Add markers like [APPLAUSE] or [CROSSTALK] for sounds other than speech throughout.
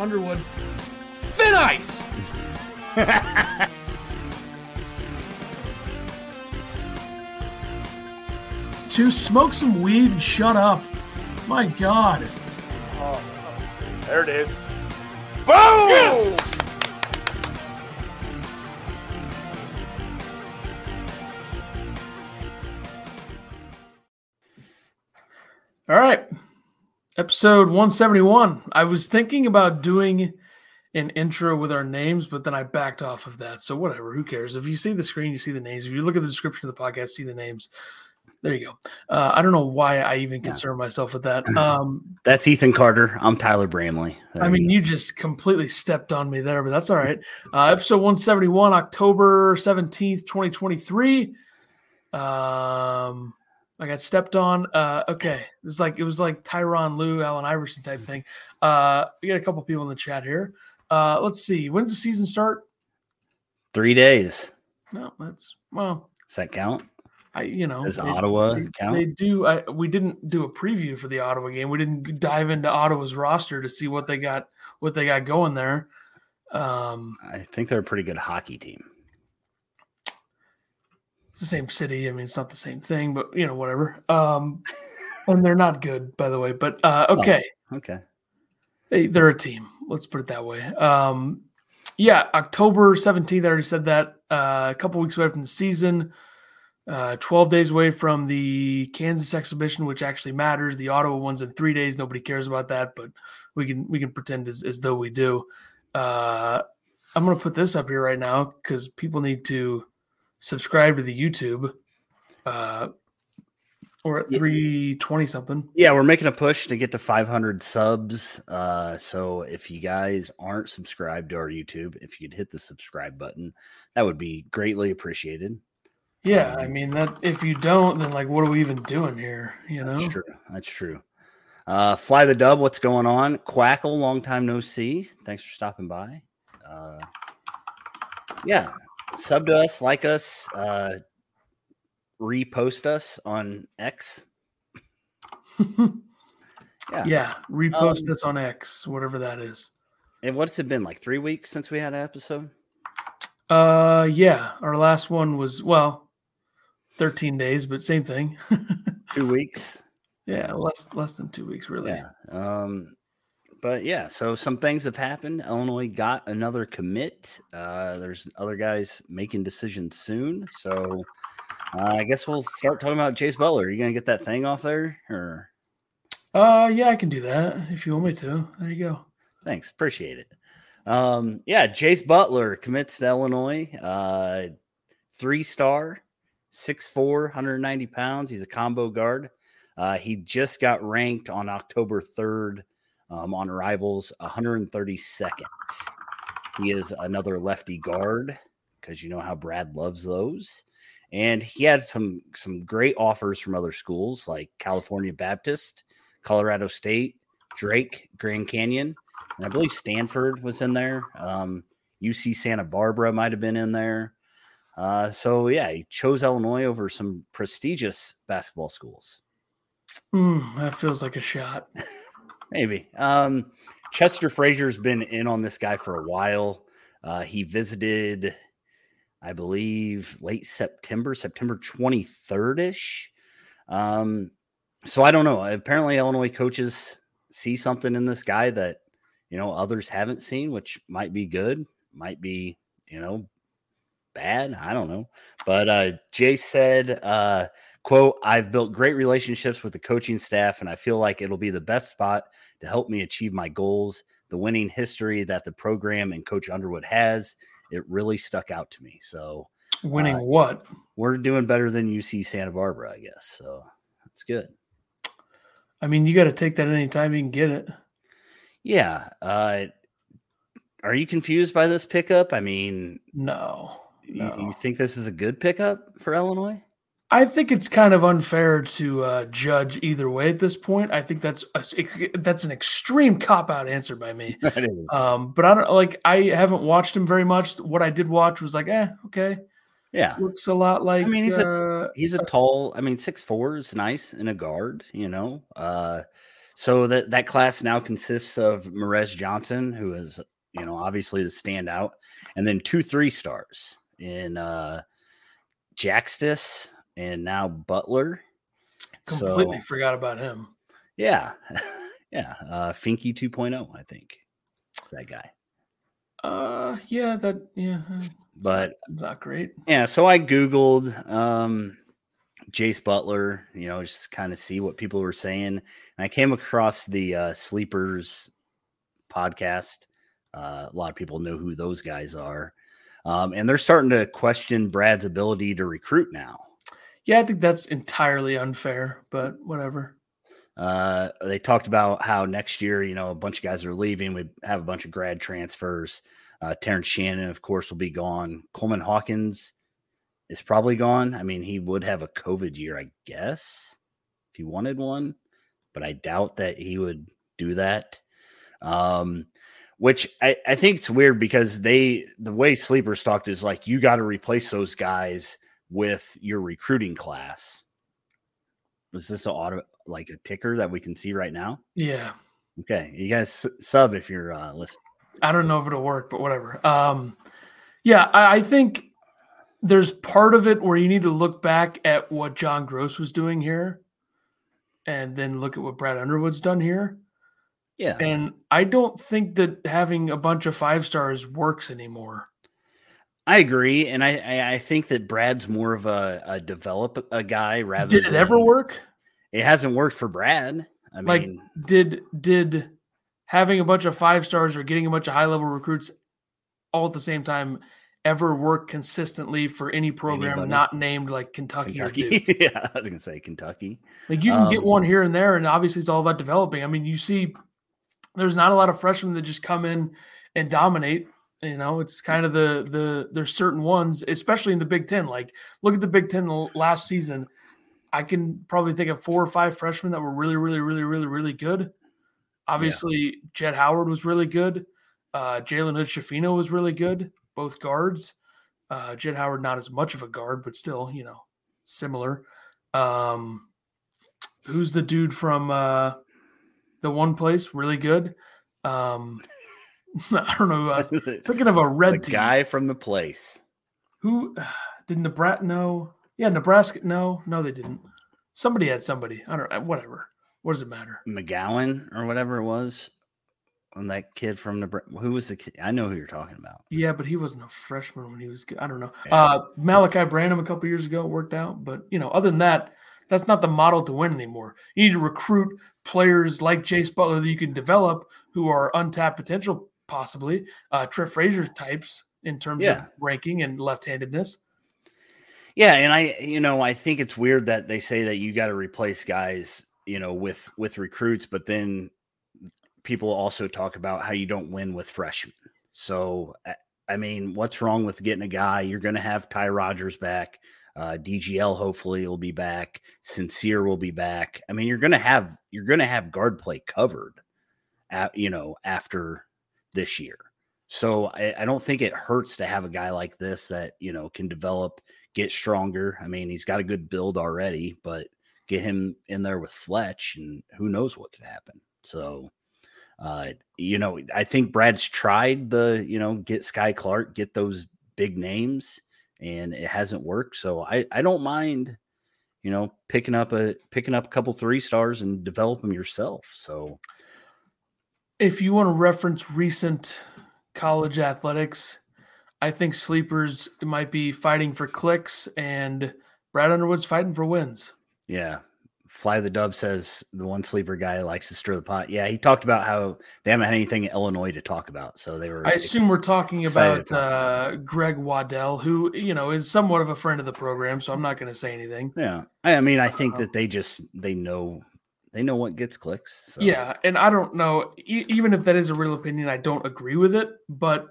Underwood. Thin ice! [LAUGHS] to smoke some weed and shut up. My God. There it is. Boom! All Episode 171. I was thinking about doing an intro with our names, but then I backed off of that. So whatever, who cares? If you see the screen, you see the names. If you look at the description of the podcast, see the names. There you go. Uh, I don't know why I even concern myself with that. [LAUGHS] Um, That's Ethan Carter. I'm Tyler Bramley. There I mean, you you just completely stepped on me there, but that's all right. Uh, episode 171, October 17th, 2023. Um, I got stepped on. Uh, okay. It was like it was like Tyronn Lue, Allen Iverson type thing. Uh, we got a couple people in the chat here. Uh, let's see. When's the season start? three days. No, that's well, Does that count? I you know Does they- Ottawa they, count? They do. I, we didn't do a preview for the Ottawa game. We didn't dive into Ottawa's roster to see what they got what they got going there. Um, I think they're a pretty good hockey team. It's the same city. I mean, it's not the same thing, but you know, whatever. Um, and they're not good, by the way. But uh, okay, Okay. they, they're a team. Let's put it that way. Um, yeah, October seventeenth. I already said that. Uh, a couple weeks away from the season. Uh, Twelve days away from the Kansas exhibition, which actually matters. The Ottawa one's in three days. Nobody cares about that, but we can we can pretend as, as though we do. Uh, I'm gonna put this up here right now because people need to subscribe to the YouTube. Uh, we're at three twenty something. Yeah, we're making a push to get to 500 subs. Uh, so if you guys aren't subscribed to our YouTube, if you'd hit the subscribe button, that would be greatly appreciated. Yeah, I Um, mean that. If you don't, then like, what are we even doing here? You know. That's true. That's true. Uh, Fly the Dub, what's going on? Quackle, long time no see. Thanks for stopping by. Uh, yeah, sub to us, like us, uh, repost us on X. [LAUGHS] Yeah. yeah, repost Um, us on X, whatever that is. And what's it been like three weeks since we had an episode? Uh, yeah, our last one was well, thirteen days, but same thing. [LAUGHS] Two weeks. yeah, less less than two weeks, really. Yeah. Um, but yeah, so some things have happened. Illinois got another commit. Uh, there's other guys making decisions soon. So uh, I guess we'll start talking about Jase Butler. Are you gonna get that thing off there? Or Uh, yeah, I can do that if you want me to. There you go. thanks, appreciate it. Um, yeah, Jase Butler commits to Illinois. Uh, three star, 6'4, 190 pounds. He's a combo guard. Uh, he just got ranked on October 3rd um, on Rivals 132nd. He is another lefty guard because you know how Brad loves those. And he had some some great offers from other schools like California Baptist, Colorado State, Drake, Grand Canyon, and I believe Stanford was in there. Um, UC Santa Barbara might have been in there. Uh, so yeah, he chose Illinois over some prestigious basketball schools. Mm, that feels like a shot. [LAUGHS] Maybe. Um, Chester Frazier's been in on this guy for a while. Uh, he visited, I believe, late September, September 23rd ish. Um, so I don't know. Apparently, Illinois coaches see something in this guy that, you know, others haven't seen, which might be good, might be, you know, bad. I don't know. But uh, Jay said, uh, quote, I've built great relationships with the coaching staff, and I feel like it'll be the best spot to help me achieve my goals. The winning history that the program and Coach Underwood has, it really stuck out to me. So Winning Uh, what? we're doing better than UC Santa Barbara, I guess. So that's good. I mean, you got to take that anytime you can get it. Yeah. Uh, are you confused by this pickup? I mean, No, no. you think this is a good pickup for Illinois? I think it's kind of unfair to uh, judge either way at this point. I think that's a, that's an extreme cop out answer by me. [LAUGHS] Um, but I don't like I haven't watched him very much. What I did watch was like, eh, okay, yeah. looks a lot like. I mean, he's uh, He's a tall, I mean, six four is nice in a guard, you know. Uh So that that class now consists of Morez Johnson, who is you know obviously the standout, and then two three stars in uh Jakstys and now Butler. Completely So forgot about him. yeah, [LAUGHS] yeah, uh Finky 2.0, I think. It's that guy. Uh, yeah, that yeah, uh, But not, not great. Yeah, so I googled um Jase Butler, you know, just kind of see what people were saying. And I came across the uh Sleepers podcast. Uh, a lot of people know who those guys are. Um, and they're starting to question Brad's ability to recruit now. Yeah, I think that's entirely unfair, but whatever. Uh, they talked about how next year, you know, a bunch of guys are leaving. We have a bunch of grad transfers. Uh, Terrence Shannon, of course, will be gone. Coleman Hawkins is probably gone. I mean, he would have a COVID year, I guess, if he wanted one, but I doubt that he would do that. Um, which I, I think it's weird because they the way sleepers talked is like you got to replace those guys with your recruiting class. Was this a auto like a ticker that we can see right now? Yeah, Okay, you guys sub if you're uh, listening. I don't know if it'll work, but whatever. Um, yeah, I, I think there's part of it where you need to look back at what John Groce was doing here, and then look at what Brad Underwood's done here. Yeah, And I don't think that having a bunch of five stars works anymore. I agree, and I, I I think that Brad's more of a, a develop a guy rather. Than did it ever work? It hasn't worked for Brad. I Like, mean, Did did having a bunch of five stars or getting a bunch of high level recruits all at the same time ever work consistently for any program Anybody? not named like Kentucky? Kentucky. [LAUGHS] yeah, I was gonna say Kentucky. Like you can get Um, one here and there, and obviously it's all about developing. I mean, you see, there's not a lot of freshmen that just come in and dominate. You know, it's kind of the the there's certain ones, especially in the Big Ten. Like look at the Big Ten last season. I can probably think of four or five freshmen that were really, really, really, really, really good. Obviously, Jett Howard was really good. Uh, Jalen Hood-Schifino was really good, both guards. Uh, Jett Howard not as much of a guard, but still, you know, similar. Um, who's the dude from uh, the one place? Really good. Um, [LAUGHS] [LAUGHS] I don't know. [LAUGHS] I was thinking of a red guy from the place. Who [SIGHS] did Nebraska? No. Yeah, Nebraska. No, no, they didn't. Somebody had somebody. I don't know. Whatever. What does it matter? McGowan or whatever it was. And that kid from Nebraska, who was the kid? I know who you're talking about. Yeah, but he wasn't a freshman when he was good. I don't know. Yeah. Uh, Malaki Branham a couple years ago worked out, but you know, other than that, that's not the model to win anymore. You need to recruit players like Jase Butler that you can develop who are untapped potential, possibly uh, Trent Frazier types in terms Yeah. of ranking and left-handedness. Yeah, and I, you know, I think it's weird that they say that you got to replace guys, you know, with with recruits, but then people also talk about how you don't win with freshmen. So, I- I mean, what's wrong with getting a guy? You're going to have Ty Rodgers back. Uh, DGL hopefully will be back. Sencire will be back. I mean, you're to have you're to have guard play covered, at, you know, after this year. So I, I don't think it hurts to have a guy like this that you know can develop get stronger. I mean, he's got a good build already, but get him in there with Fletch, and who knows what could happen. So, uh, you know, I think Brad's tried the, you know, get Skyy Clark, get those big names, and it hasn't worked. So I, I don't mind, you know, picking up a picking up a couple three stars and develop them yourself. So If you want to reference recent college athletics, I think sleepers might be fighting for clicks, and Brad Underwood's fighting for wins. yeah. Fly the Dub says the one sleeper guy likes to stir the pot. Yeah, he talked about how they haven't had anything in Illinois to talk about. So they were I assume ex- we're talking about talk uh, Greg Waddell, who you know is somewhat of a friend of the program, so I'm not going to say anything. Yeah, I, I mean, I think Uh, that they just they know they know what gets clicks. So. Yeah, and I don't know, e- even if that is a real opinion, I don't agree with it. But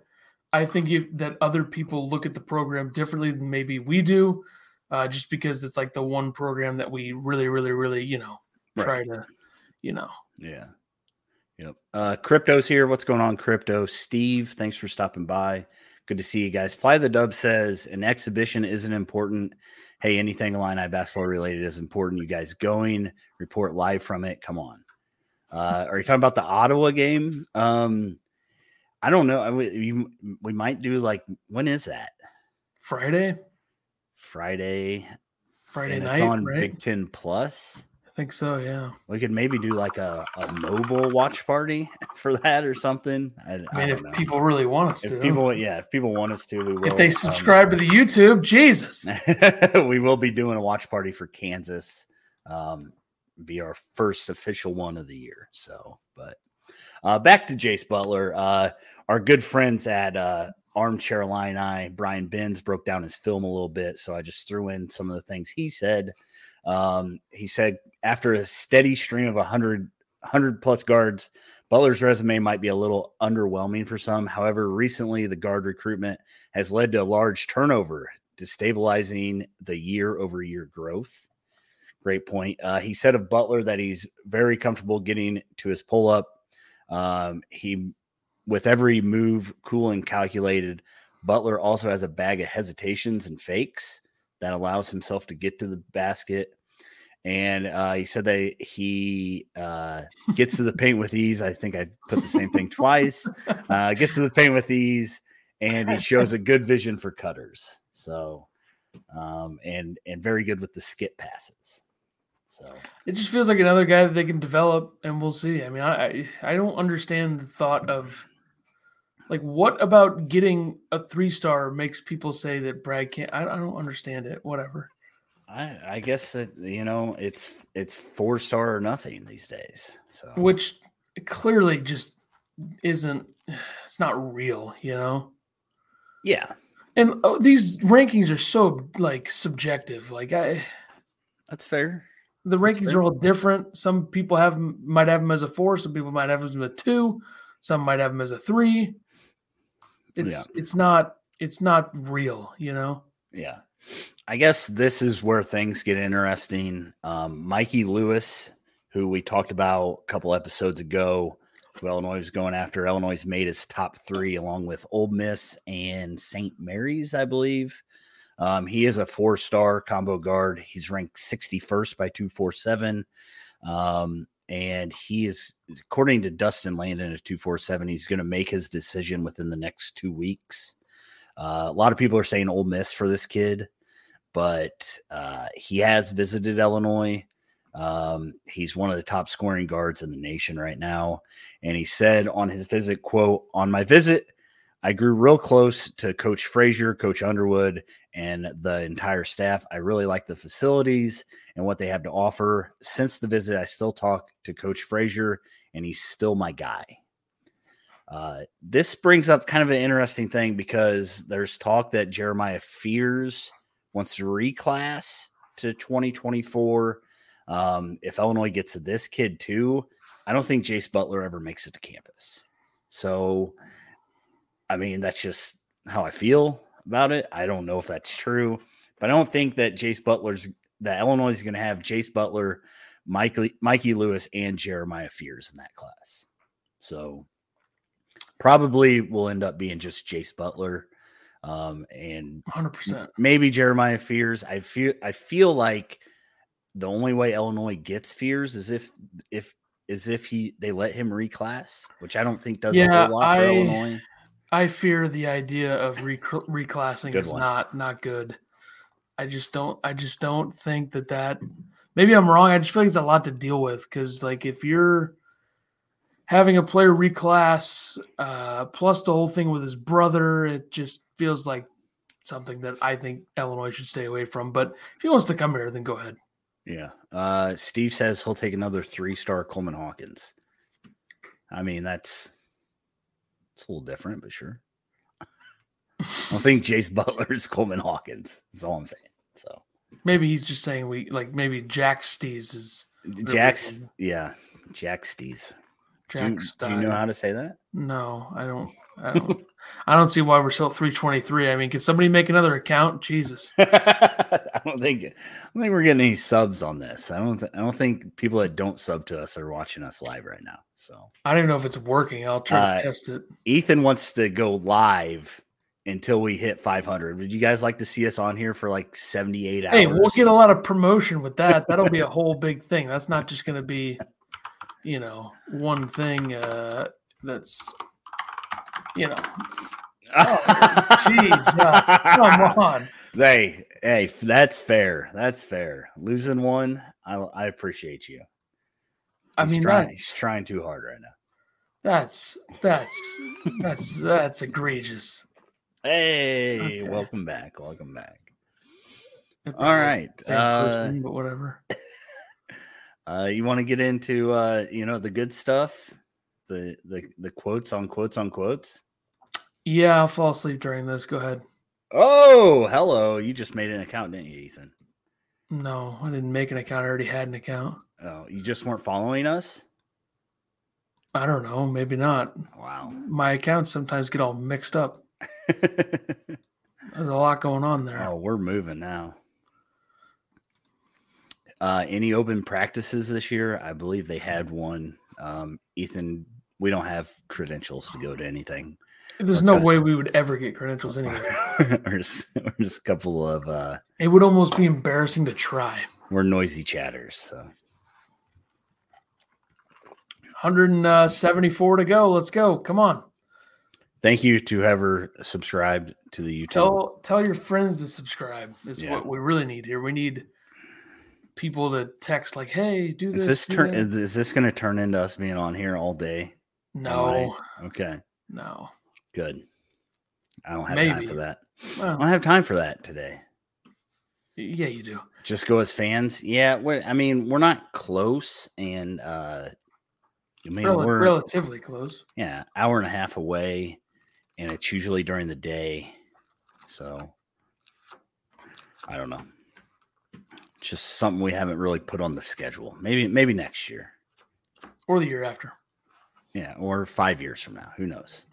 I think if, that other people look at the program differently than maybe we do, uh, just because it's like the one program that we really, really, really, you know, try Right. to, you know. yeah, yep. Uh, crypto's here. What's going on, crypto? Steve, thanks for stopping by. Good to see you guys. Fly the Dub says an exhibition isn't important. Hey, anything Illini basketball related is important. You guys going report live from it. Come on. Uh, are you talking about the Ottawa game? Um, I don't know. I, we, you, we might do like when is that? Friday, Friday. Friday night, it's on right? Big Ten Plus. I think so. Yeah. We could maybe do like a, a mobile watch party [LAUGHS] for that or something. I, I mean, don't if know. people really want us if to, people, yeah, if people want us to, we will. if they Um, subscribe to the YouTube, Jesus. [LAUGHS] we will be doing a watch party for Kansas. Um, be our first official one of the year. So, but uh, back to Jase Butler. Uh, our good friends at uh, Armchair Illini, Brian Benz broke down his film a little bit. So I just threw in some of the things he said. Um, he said after a steady stream of 100, 100 plus guards, Butler's resume might be a little underwhelming for some. However, recently the guard recruitment has led to a large turnover, destabilizing the year over year growth. Great point. Uh, he said of Butler that he's very comfortable getting to his pull up. Um, he, with every move, cool and calculated. Butler also has a bag of hesitations and fakes that allows himself to get to the basket. And uh, he said that he uh, gets to the paint with ease. I think I put the same thing twice. Uh, gets to the paint with ease, and he shows a good vision for cutters. So, um, and and very good with the skip passes. So It just feels like another guy that they can develop, and we'll see. I mean, I I, I don't understand the thought of like what about getting a three star makes people say that Brad can't. I, I don't understand it. Whatever. I, I guess that you know it's it's four star or nothing these days. So Which clearly just isn't. It's not real, you know. yeah, And oh, these rankings are so like subjective. Like I, that's fair. the rankings fair. are all different. Some people have might have them as a four. Some people might have them as a two. Some might have them as a three. It's Yeah. it's not it's not real, you know. Yeah. I guess this is where things get interesting. Um, Mikey Lewis, who we talked about a couple episodes ago, who Illinois was going after. Illinois made his top three along with Ole Miss and St. Mary's, I believe. Um, he is a four star combo guard. He's ranked 61st by 247. Um, and he is, according to Dustin Landon at 247, he's going to make his decision within the next two weeks. Uh, a lot of people are saying Ole Miss for this kid, but uh, he has visited Illinois. Um, he's one of the top scoring guards in the nation right now. And he said on his visit, quote, on my visit, I grew real close to Coach Frazier, Coach Underwood, and the entire staff. I really like the facilities and what they have to offer. Since the visit, I still talk to Coach Frazier, and he's still my guy. Uh, this brings up kind of an interesting thing because there's talk that Jeremiah Fears wants to reclass to 2024. Um, if Illinois gets this kid too, I don't think Jase Butler ever makes it to campus. So, I mean, that's just how I feel about it. I don't know if that's true, but I don't think that Jase Butler's that Illinois is going to have Jase Butler, Mikey, Mikey Lewis, and Jeremiah Fears in that class. So, probably will end up being just Jase Butler, um, and 100%. maybe Jeremiah Fears. I feel I feel like the only way Illinois gets Fears is if if is if he they let him reclass, which I don't think does a whole lot for I- Illinois. I fear the idea of rec- [LAUGHS] reclassing Good is one. not not good. I just don't I just don't think that that maybe I'm wrong. I just feel like it's a lot to deal with cuz like if you're having a player reclass uh plus the whole thing with his brother, it just feels like something that I think Illinois should stay away from. But if he wants to come here, then go ahead. Yeah. Uh, Steve says he'll take another three star Coleman Hawkins. I mean, that's it's a little different, but sure. I don't think Jase Butler is Coleman Hawkins. That's all I'm saying. So Maybe he's just saying we like maybe Jack Stees is Jack's, yeah, Jack Stees. Do you, Jack do you know how to say that? No, I don't. I don't. I don't see why we're still at 323. I mean, can somebody make another account? Jesus. [LAUGHS] I don't think I don't think we're getting any subs on this. I don't. Th- I don't think people that don't sub to us are watching us live right now. So I don't even know if it's working. I'll try Uh, to test it. Ethan wants to go live until we hit 500. Would you guys like to see us on here for like 78 hours? Hey, we'll get a lot of promotion with that. [LAUGHS] That'll be a whole big thing. That's not just going to be, you know, one thing uh, that's, you know, [LAUGHS] oh, Jesus, come on. Hey, hey, that's fair. That's fair. Losing one, I, I appreciate you. I He's mean, trying, he's trying too hard right now. that's that's that's that's egregious. Hey, Okay. welcome back. Welcome back. All right, All they were right. the same Uh, but whatever. [LAUGHS] uh, you want to get into uh, you know, the good stuff, the the the quotes on quotes on quotes. Yeah, I'll fall asleep during this. Go ahead. Oh, hello! You just made an account, didn't you, Ethan? No, I didn't make an account. I already had an account. Oh, you just weren't following us. I don't know. Maybe not. Wow. My accounts sometimes get all mixed up. There's a lot going on there. oh, we're moving now. Uh, any open practices this year? I believe they had one. Um, Ethan, we don't have credentials to go to anything. There's no way we would ever get credentials [LAUGHS] anyway. or, just, or just a couple of uh, It would almost be embarrassing to try. we're noisy chatters. So 174 to go. Let's go. Come on. thank you to whoever subscribed to the YouTube. Tell tell your friends to subscribe. Is Yeah. what we really need here. We need people to text like, "Hey, do this." is this turn? Is, is this going to turn into us being on here all day? No, Okay, no. Good. I don't have time for that. I don't have time for that today. yeah, you do. Just go as fans. Yeah, I mean, we're not close, and uh, I mean, Rel- we're relatively close. yeah, hour and a half away, and it's usually during the day. So I don't know. It's just something we haven't really put on the schedule. Maybe maybe next year. Or the year after. Yeah, or five years from now. Who knows?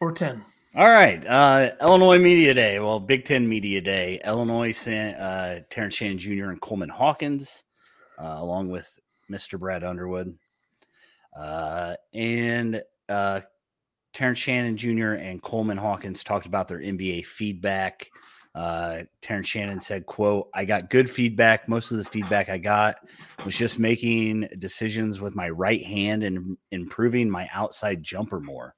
Or 10. All right. Uh, Illinois Media Day. Well, Big Ten Media Day. Illinois sent uh, Terrence Shannon Jr. and Coleman Hawkins, uh, along with Mr. Brad Underwood. Uh, and uh, Terrence Shannon Jr. and Coleman Hawkins talked about their NBA feedback. Uh, Terrence Shannon said, quote, I got good feedback. Most of the feedback I got was just making decisions with my right hand and improving my outside jumper more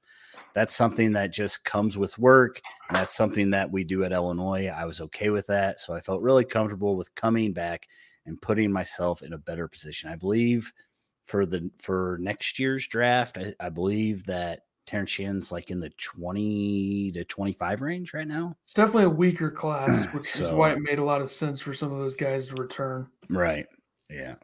that's something that just comes with work and that's something that we do at illinois i was okay with that so i felt really comfortable with coming back and putting myself in a better position i believe for the for next year's draft i, I believe that terrence shannon's like in the 20 to 25 range right now It's definitely a weaker class, [CLEARS THROAT] which is why it made a lot of sense for some of those guys to return. Right. Yeah.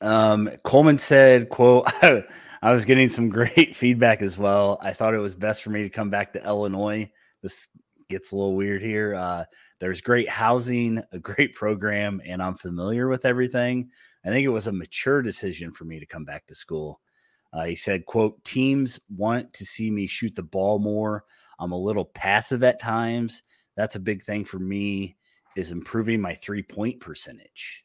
Um, Coleman said, quote, [LAUGHS] I was getting some [LAUGHS] great feedback as well. I thought it was best for me to come back to Illinois. This gets a little weird here. Uh, there's great housing, a great program, and I'm familiar with everything. I think it was a mature decision for me to come back to school. Uh, he said, quote, teams want to see me shoot the ball more. I'm a little passive at times. That's a big thing for me is improving my three point percentage.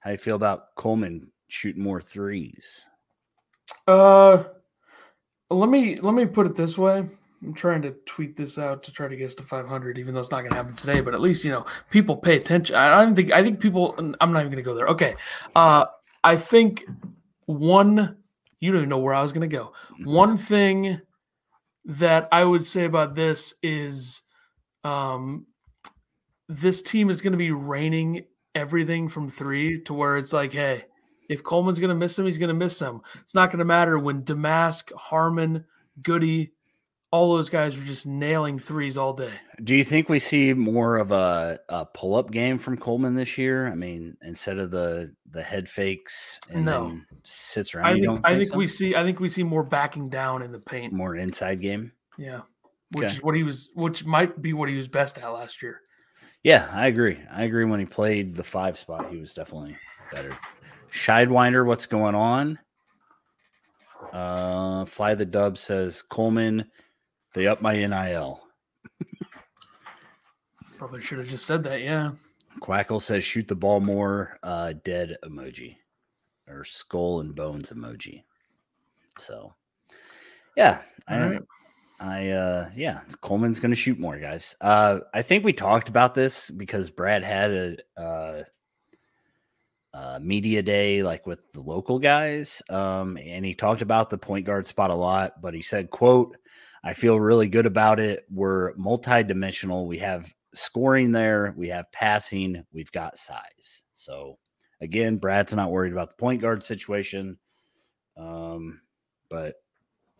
How do you feel about Coleman shooting more threes? Uh let me let me put it this way. I'm trying to tweet this out to try to get us to 500, even though it's not going to happen today. But at least you know people pay attention. I don't think I think people. I'm not even going to go there. Okay, uh, I think one. You don't even know where I was going to go. One thing that I would say about this is, um, this team is going to be raining everything from three to where it's like, hey, if Coleman's going to miss him, he's going to miss him. It's not going to matter when Domask, Harmon, Goody, all those guys are just nailing threes all day. Do you think we see more of a, a pull up game from Coleman this year? I mean, instead of the the head fakes and No. sits around. I think, don't I think think so? we see I think we see more backing down in the paint. more inside game. Yeah. Which Okay. is what he was which might be what he was best at last year. Yeah, I agree. I agree. When he played the five spot, he was definitely better. Shidewinder, what's going on? Uh, Fly the Dub says Coleman, they up my NIL. Probably should have just said that, yeah. Quackle says shoot the ball more. Uh, dead emoji or skull and bones emoji. So, yeah, I, right. I, uh, yeah, Coleman's going to shoot more, guys. Uh, I think we talked about this because Brad had a, uh, uh, media day, like with the local guys, um, and he talked about the point guard spot a lot. But he said, "quote I feel really good about it. We're multi-dimensional. We have scoring there, we have passing, we've got size. So again, Brad's not worried about the point guard situation. Um, but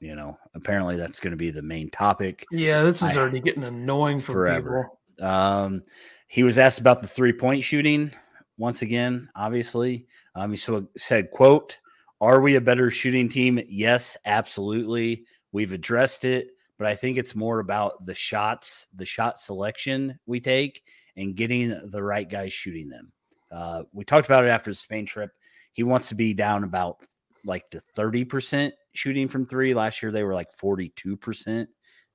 you know, apparently that's going to be the main topic. Yeah, this is I, already getting annoying for forever. People. Um, he was asked about the three point shooting once again. Obviously, um, he so said, "quote Are we a better shooting team? Yes, absolutely. We've addressed it, but I think it's more about the shots, the shot selection we take, and getting the right guys shooting them. Uh, we talked about it after the Spain trip. He wants to be down about like to 30% shooting from three. Last year, they were like 42%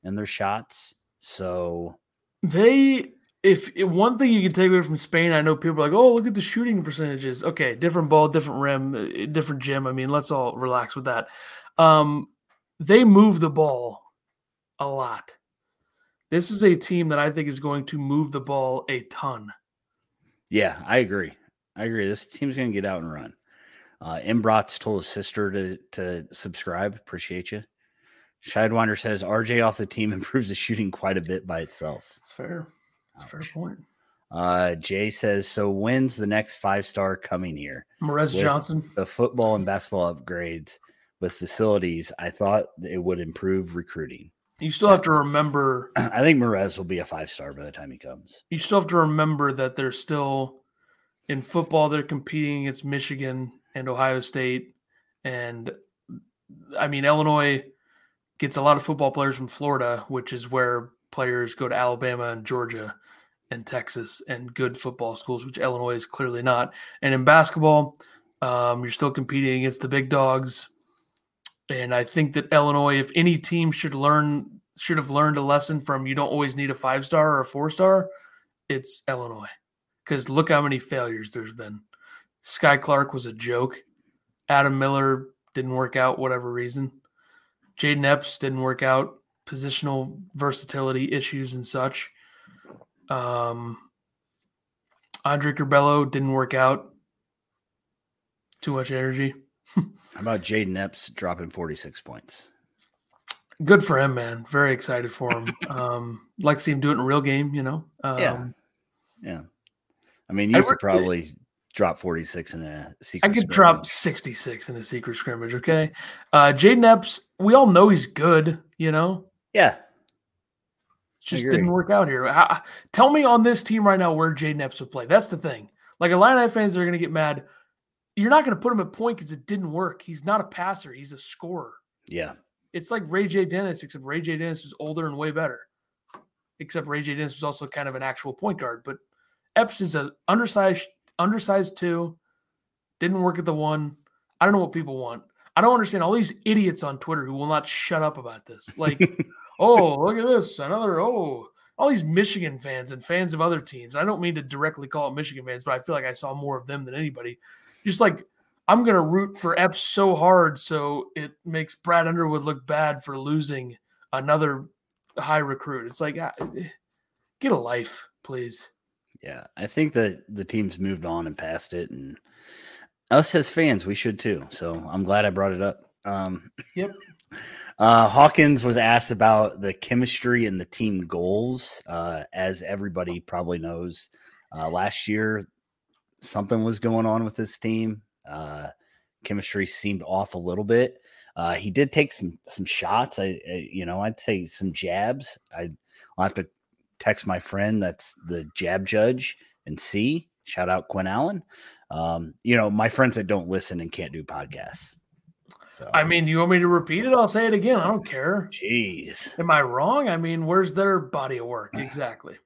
in their shots. So they, if, if, one thing you can take away from Spain, I know people are like, oh, look at the shooting percentages. Okay, different ball, different rim, uh, different gym. I mean, let's all relax with that. Um, they move the ball a lot. This is a team that I think is going to move the ball a ton. Yeah, I agree. I agree. This team's going to get out and run. Uh, Imbrot's told his sister to to subscribe. Appreciate you. Shidewinder says RJ off the team [LAUGHS] improves the shooting quite a bit by itself. It's fair. A fair point. Uh, Jay says, so when's the next five star coming here? Morez Johnson. The football and basketball upgrades with facilities, I thought it would improve recruiting. You still have to remember. [CLEARS THROAT] I think Morez will be a five star by the time he comes. You still have to remember that they're still in football. They're competing against Michigan and Ohio State, and I mean Illinois gets a lot of football players from Florida, which is where players go to Alabama and Georgia and Texas and good football schools, which Illinois is clearly not. And in basketball, um, you're still competing against the big dogs and I think that Illinois, if any team should learn, should have learned a lesson from you don't always need a five star or a four star, it's Illinois. Because look how many failures there's been. Skyy Clark was a joke. Adam Miller didn't work out, whatever reason. Jayden Epps didn't work out, positional versatility issues and such. Um, Andre Curbelo didn't work out. Too much energy. [LAUGHS] How about Jayden Epps dropping 46 points? Good for him, man. Very excited for him. [LAUGHS] um, like to see him do it in a real game, you know? Um, yeah. Yeah. I mean, you I could probably drop 46 in a secret I could scrimmage. drop 66 in a secret scrimmage, okay? Uh Jayden Epps, we all know he's good, you know? Yeah. Just didn't work out here. How, tell me on this team right now where Jayden Epps would play. That's the thing. Like Illini fans are going to get mad you're not going to put him at point because it didn't work. He's not a passer. He's a scorer. Yeah. It's like RayJ Dennis, except RayJ Dennis was older and way better. Except RayJ Dennis was also kind of an actual point guard. But Epps is a undersized, undersized two. Didn't work at the one. I don't know what people want. I don't understand all these idiots on Twitter who will not shut up about this. Like, [LAUGHS] oh, look at this. Another, oh, all these Michigan fans and fans of other teams. I don't mean to directly call it Michigan fans, but I feel like I saw more of them than anybody just like I'm gonna root for Epps so hard so it makes Brad Underwood look bad for losing another high recruit. It's like ah, get a life, please. Yeah, I think that the team's moved on and past it, and us as fans, we should too. So I'm glad I brought it up. Um, yep. Uh, Hawkins was asked about the chemistry and the team goals. Uh, as everybody probably knows, uh, last year something was going on with this team. Uh, chemistry seemed off a little bit. Uh, he did take some some shots. I, I, you know I'd say some jabs. I will have to text my friend that's the jab judge and see. Shout out Quinn Allen. Um, you know my friends that don't listen and can't do podcasts. So I mean, you want me to repeat it? I'll say it again. I don't care. Jeez, am I wrong? I mean, where's their body of work exactly? [SIGHS]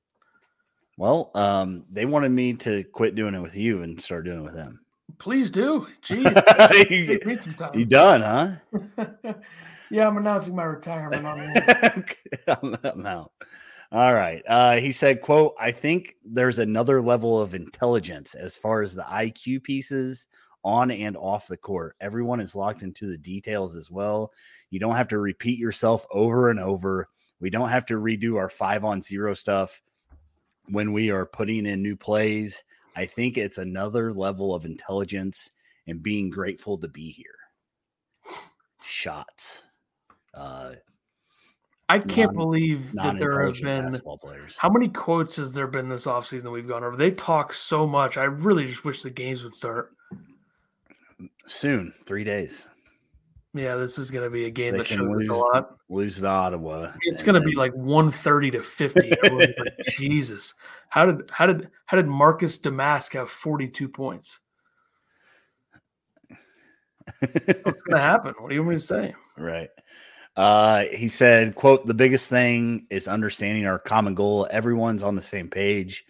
Well, um, they wanted me to quit doing it with you and start doing it with them. Please do. Jeez. [LAUGHS] you, you done, huh? [LAUGHS] yeah, I'm announcing my retirement on [LAUGHS] I'm out. All right. Uh, he said, quote, I think there's another level of intelligence as far as the IQ pieces on and off the court. Everyone is locked into the details as well. You don't have to repeat yourself over and over. We don't have to redo our five on zero stuff when we are putting in new plays. I think it's another level of intelligence and being grateful to be here. Shots. Uh, I can't non- believe that there have been how many quotes has there been this offseason that we've gone over? They talk so much. I really just wish the games would start. Soon, three days. Yeah, this is going to be a game They that shows lose a lot. Lose to Ottawa. It's going to be like 130 to 50. [LAUGHS] Like, Jesus. How did how did how did Marcus Domask have 42 points? What's going to happen? What do you want me to say? right. Uh, he said, "quote The biggest thing is understanding our common goal. Everyone's on the same page.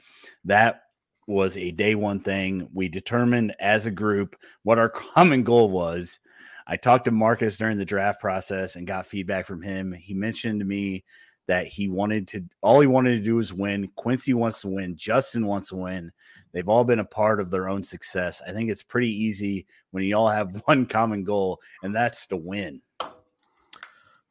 That was a day one thing. We determined as a group what our [LAUGHS] common goal was. I talked to Marcus during the draft process and got feedback from him. He mentioned to me that he wanted to all he wanted to do was win. Quincy wants to win. Justin wants to win. They've all been a part of their own success. I think it's pretty easy when you all have [LAUGHS] one common goal, and that's to win.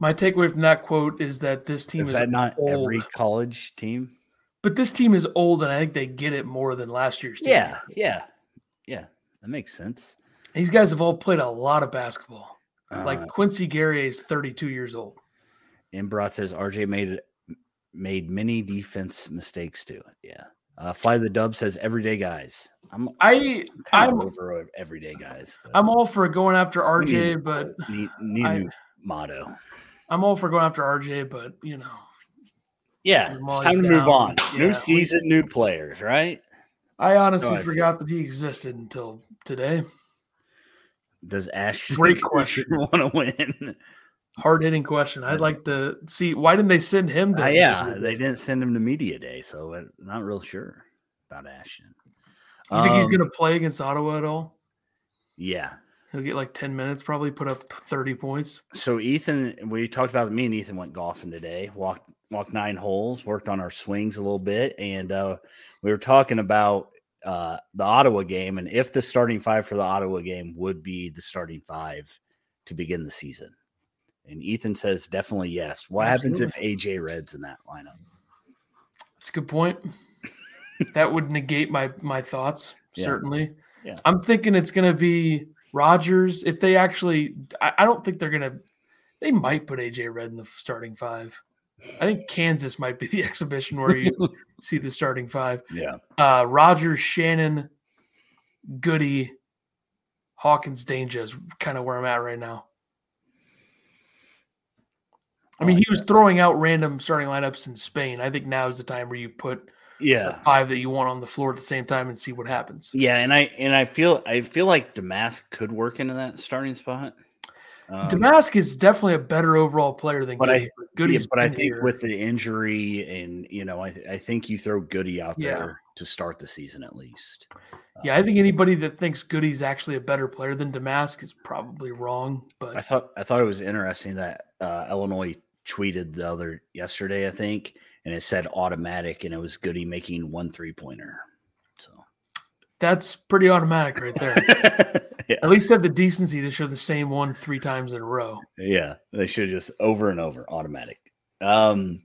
My takeaway from that quote is that this team Is is, that not old, every college team? But this team is old, and I think they get it more than last year's team. Yeah, yeah, yeah. That makes sense. These guys have all played a lot of basketball. Uh, Like Quincy Guerrier is 32 years old. Imbrat says RJ made made many defense mistakes too. Yeah. Uh, Fly the Dub says everyday guys. I'm I I'm of over everyday guys. I'm all for going after we need- RJ, but need, need a I- new motto. I'm all for going after RJ, but you know, Yeah, it's time to move on. Yeah, new we- season, new players, right? I honestly I forgot that he existed until today. Does Ash Great question. [LAUGHS] want to win? Hard hitting question. I'd like to see why didn't they send him to Uh, yeah, they didn't send him to media day, so I'm not real sure about Ashton. You think he's Um, gonna play against Ottawa at all? Yeah. He'll get like 10 minutes, probably put up 30 points. So Ethan, we talked about me and Ethan went golfing today. Walked walked nine holes, worked on our swings a little bit, and uh, we were talking about uh, the Ottawa game and if the starting five for the Ottawa game would be the starting five to begin the season. And Ethan says definitely yes. What happens if AJ Redd's in that lineup? That's a good point. that would negate my my thoughts, Yeah. certainly. Yeah. I'm thinking it's gonna be Rodgers. If they actually I, I don't think they're gonna they might put AJ Redd in the starting five. I think Kansas might be the [LAUGHS] exhibition where you [LAUGHS] see the starting five. Yeah. Uh Rodgers, Shannon, Goody, Hawkins, Dainja is kind of where I'm at right now. I mean, he was throwing out random starting lineups in Spain. I think now is the time where you put Yeah. five that you want on the floor at the same time and see what happens. Yeah, and I and I feel I feel like Domask could work into that starting spot. Um, Domask is definitely a better overall player than but I- Goody. Goody's yeah, but I think here. with the injury and you know, I, th- I think you throw Goody out Yeah. there to start the season at least. yeah, I think anybody that thinks Goody's actually a better player than Domask is probably wrong. But I thought I thought it was interesting that uh, Illinois tweeted the other yesterday, I think, and it said automatic, and it was Goody making one three pointer. So that's pretty automatic right there. [LAUGHS] yeah, At least have the decency to show the same one three times in a row. yeah, they should just over and over automatic. Um,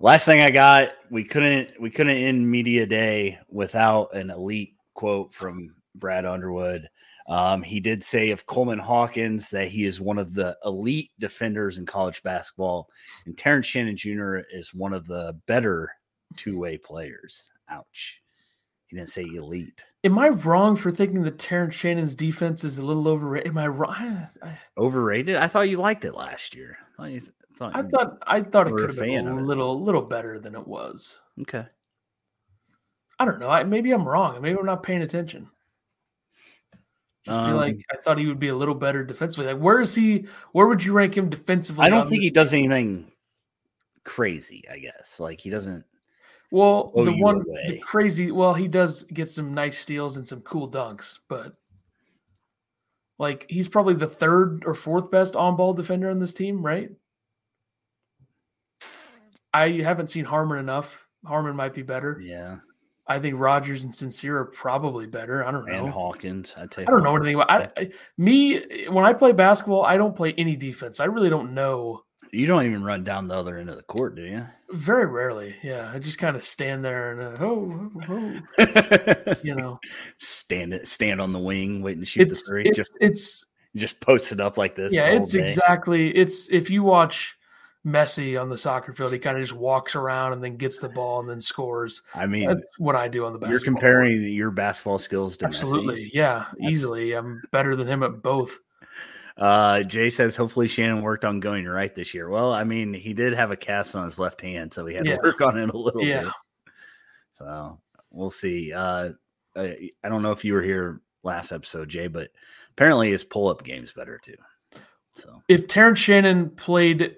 last thing I got, we couldn't we couldn't end media day without an elite quote from Brad Underwood. Um, he did say of Coleman Hawkins that he is one of the elite defenders in college basketball, and Terrence Shannon Jr. is one of the better two way players. Ouch. He didn't say elite. Am I wrong for thinking that Terrence Shannon's defense is a little overrated? Am I wrong? Overrated? I thought you liked it last year. I thought you th- thought I thought I thought it could have been a it. little little better than it was. okay. I don't know. I, maybe I'm wrong. Maybe I'm not paying attention. Just feel Um, like I thought he would be a little better defensively. Like, where is he? Where would you rank him defensively? I don't think he this does anything crazy, I guess. Like he doesn't Well, blow the one the crazy. Well, he does get some nice steals and some cool dunks, but like he's probably the third or fourth best on-ball defender on this team, right? I haven't seen Harmon enough. Harmon might be better. yeah. I think Rodgers and Sencire are probably better. I don't know. And Hawkins, I'd say I don't know anything about I, I, me when I play basketball. I don't play any defense. I really don't know You don't even run down the other end of the court, do you? Very rarely. Yeah, I just kind of stand there and uh, oh, oh, oh, you know, [LAUGHS] stand it, stand on the wing, waiting to shoot it's the three. it's, just it's just post it up like this. yeah, it's day. exactly it's if you watch Messi on the soccer field, he kind of just walks around and then gets the ball and then scores. I mean, That's what I do on the basketball. you're court. comparing your basketball skills to Messi. Absolutely, yeah, That's- easily. I'm better than him at both. Uh, Jay says hopefully Shannon worked on going right this year. Well, I mean, he did have a cast on his left hand, so he had Yeah. to work on it a little Yeah. bit. So we'll see. Uh, I, I don't know if you were here last episode, Jay, but apparently his pull up game's better too. So If Terrence Shannon played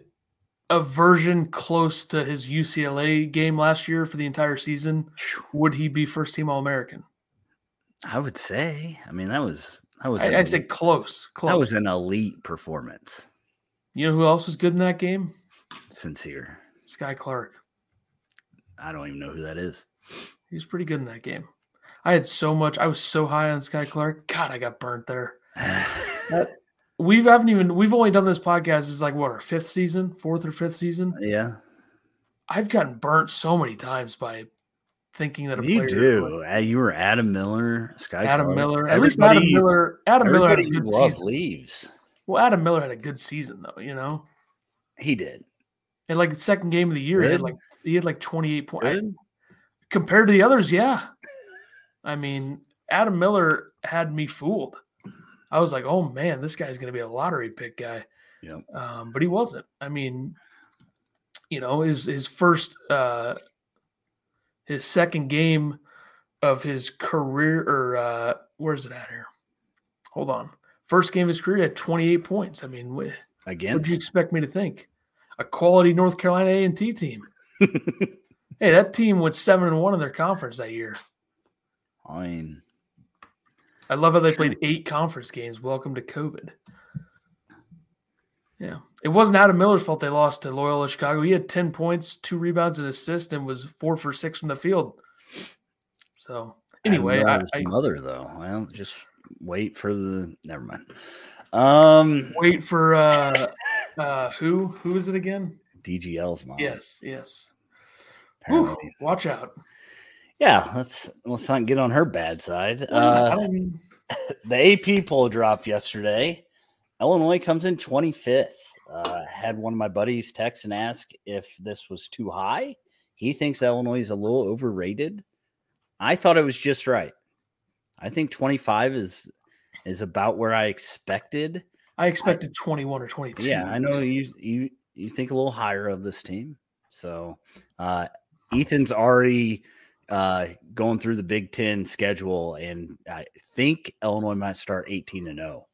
a version close to his UCLA game last year for the entire season, would he be first team All American? I would say, I mean, that was that was I, I said close, close. that was an elite performance. you know who else was good in that game? Sencire. Skyy Clark. I don't even know who that is. He was pretty good in that game. I had so much. I was so high on Skyy Clark. God, I got burnt there. [LAUGHS] We haven't even. We've only done this podcast. Is like what our fifth season, fourth or fifth season. yeah, I've gotten burnt so many times by thinking that a you player. do. Uh, You were Adam Miller, Skyy Adam Clark. Miller. At least Adam Miller. Adam Miller had a good season. leaves. Well, Adam Miller had a good season though. You know, He did. and like the second game of the year, he had like he had like twenty eight points compared to the others. Yeah, [LAUGHS] I mean, Adam Miller had me fooled. I was like, oh man, this guy's going to be a lottery pick guy. Yep. Um, but he wasn't. I mean, you know, his his first uh his second game of his career or uh where's it at here? Hold on. First game of his career had 28 points. I mean, what would you expect me to think? A quality North Carolina A&T team. [LAUGHS] hey, that team went 7 and 1 in their conference that year. I mean, I love how they played eight conference games. Welcome to COVID. Yeah. It wasn't Adam Miller's fault they lost to Loyola Chicago. He had 10 points, two rebounds, and assist, and was four for six from the field. So, anyway, I, I mother though. Well, just wait for the. Never mind. Um, wait for uh, uh, who? Who is it again? DGL's mom. Yes, yes. Whew, watch out. Yeah, let's let's not get on her bad side. Uh, [LAUGHS] the AP poll dropped yesterday. Illinois comes in 25th. Uh, had one of my buddies text and ask if this was too high. He thinks Illinois is a little overrated. I thought it was just right. I think 25 is is about where I expected. I expected 21 or 22. Yeah, I know you you you think a little higher of this team. So uh Ethan's already uh going through the Big Ten schedule, and I think Illinois might start 18 and 0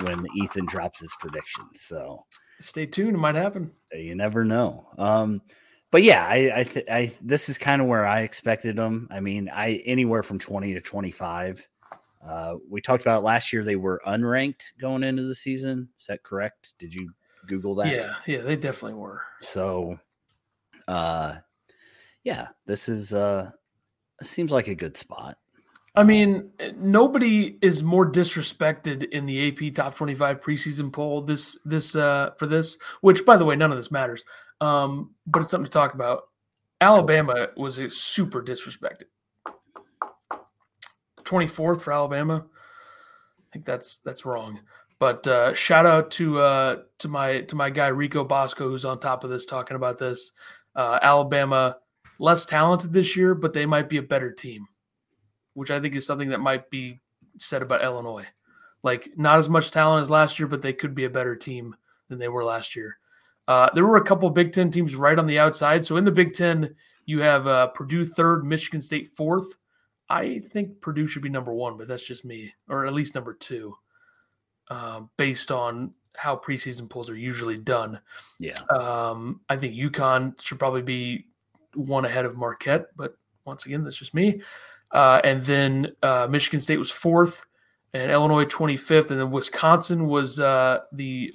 when Ethan drops his predictions. So Stay tuned. It might happen. you never know. Um, but yeah, I I, th- I this is kind of where I expected them. I mean, I anywhere from 20 to 25. Uh, we talked about last year they were unranked going into the season. Is that correct? Did you Google that? Yeah, yeah, they definitely were. So, uh, yeah, this is uh, seems like a good spot. I mean, nobody is more disrespected in the AP Top 25 preseason poll this this uh for this, which by the way, none of this matters. Um, but it's something to talk about. Alabama was super disrespected. 24th for Alabama. I think that's that's wrong. But uh, shout out to uh, to my to my guy Rico Bosco who's on top of this talking about this. Uh, Alabama less talented this year, but they might be a better team which I think is something that might be said about Illinois. Like not as much talent as last year, but they could be a better team than they were last year. Uh, there were a couple Big Ten teams right on the outside. So in the Big Ten, you have uh, Purdue third, Michigan State fourth. I think Purdue should be number one, but that's just me, or at least number two, um, based on how preseason polls are usually done. Yeah, Um, I think UConn should probably be one ahead of Marquette, but once again, that's just me. Uh, and then uh, Michigan State was fourth, and Illinois 25th, and then Wisconsin was uh, the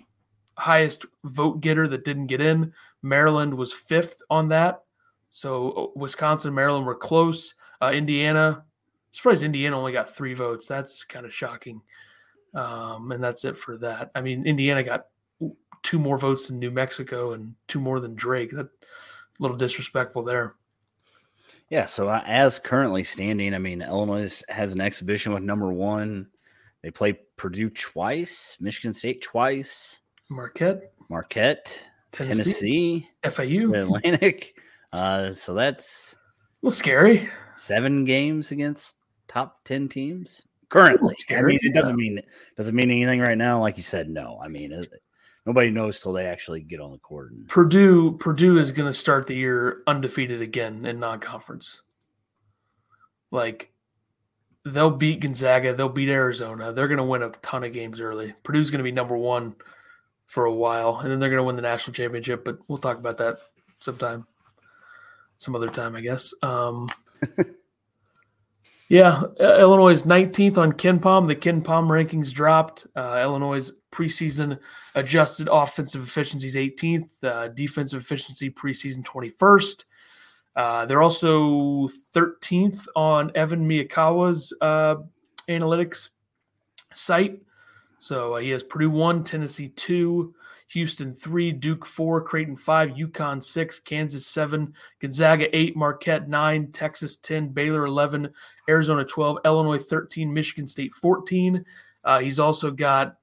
highest vote getter that didn't get in. Maryland was fifth on that. So uh, Wisconsin Maryland were close. Uh, Indiana, surprised Indiana only got three votes. That's kind of shocking. Um, and that's it for that. I mean, Indiana got two more votes than New Mexico and two more than Drake. That a little disrespectful there. Yeah. So uh, as currently standing, I mean, Illinois has an exhibition with number one. They play Purdue twice, Michigan State twice, Marquette, Marquette, Tennessee, Tennessee, FAU. Atlantic. [LAUGHS] Uh, so that's A little scary. seven games against top ten teams currently. I mean, it doesn't mean doesn't mean anything right now. Like you said, no. I mean, it, nobody knows till they actually get on the court. And, Purdue Purdue is going to start the year undefeated again in non-conference. Like they'll beat Gonzaga, they'll beat Arizona. They're going to win a ton of games early. Purdue's going to be number 1 for a while and then they're going to win the national championship, but we'll talk about that sometime. Some other time, I guess. Um [LAUGHS] Yeah, Illinois is 19th on KenPom. The KenPom rankings dropped. Uh, Illinois' preseason adjusted offensive efficiency is 18th, uh, defensive efficiency preseason 21st. Uh, they're also 13th on Evan Miyakawa's uh, analytics site. So uh, he has Purdue 1, Tennessee 2, Houston 3, Duke 4, Creighton 5, UConn 6, Kansas 7, Gonzaga 8, Marquette 9, Texas 10, Baylor 11, Arizona 12, Illinois 13, Michigan State 14. Uh, he's also got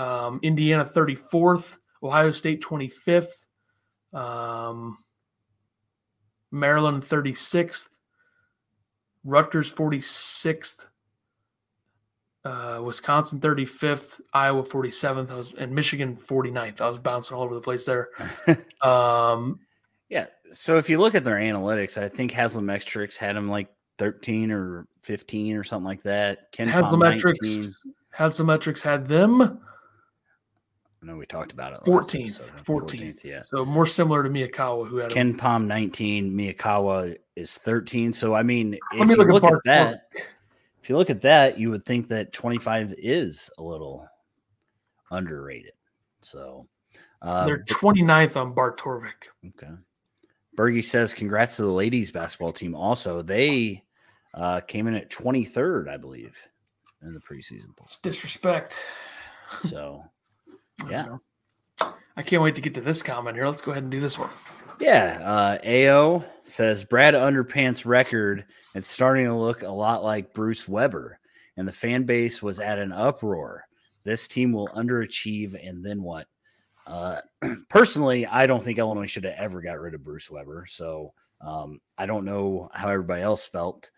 um, Indiana 34th, Ohio State 25th, um, Maryland 36th, Rutgers 46th, uh, Wisconsin 35th, Iowa 47th, I was, and Michigan 49th. I was bouncing all over the place there. [LAUGHS] Um, yeah. So if you look at their analytics, I think Haslametrics had them like 13 or 15 or something like that. Ken Haslametrics, Haslametrics had them I know we talked about it. last 14th. episode. 14th. yeah. So more similar to Miyakawa, who had Ken Palm 19, Miyakawa is 13. So I mean, Let if me you look at at that, if you look at that, you would think that 25 is a little underrated. So uh, They're 29th on Barttorvik. Okay. Bergie says, congrats to the ladies basketball team. Also, they uh, came in at 23rd, I believe, in the preseason. It's disrespect. So, Yeah. I can't wait to get to this comment here. Let's go ahead and do this one. yeah, uh, AO says Brad Underpants record. It's starting to look a lot like Bruce Weber, and the fan base was at an uproar. This team will underachieve, and then what? Uh, [CLEARS THROAT] personally, I don't think Illinois should have ever got rid of Bruce Weber. So um, I don't know how everybody else felt,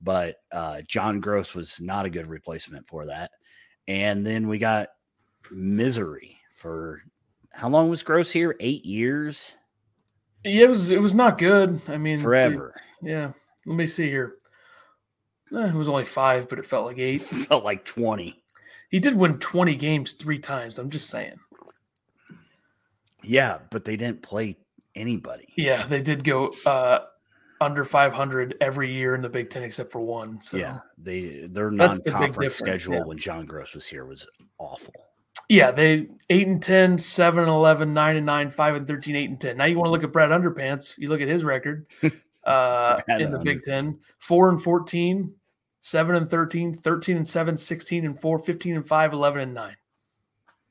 but uh, John Groce was not a good replacement for that. And then we got misery for how long was Groce here? Eight years, Yeah, it was it was not good. I mean, forever. Yeah. Let me see here. Eh, it was only five, but it felt like eight. [LAUGHS] Felt like twenty. He did win 20 games three times. I'm just saying. Yeah, but they didn't play anybody. Yeah, they did go uh, under 500 every year in the Big Ten except for one. So Yeah, they their the non-conference difference, schedule yeah. when John Groce was here was awful. Yeah, they 8 and 10, 7 and 11, 9 and 9, 5 and 13, 8 and 10. Now you want to look at Brad Underpants, you look at his record [LAUGHS] uh, in the Big 10, 4 and 14, 7 and 13, 13 and 7, 16 and 4, 15 and 5, 11 and 9.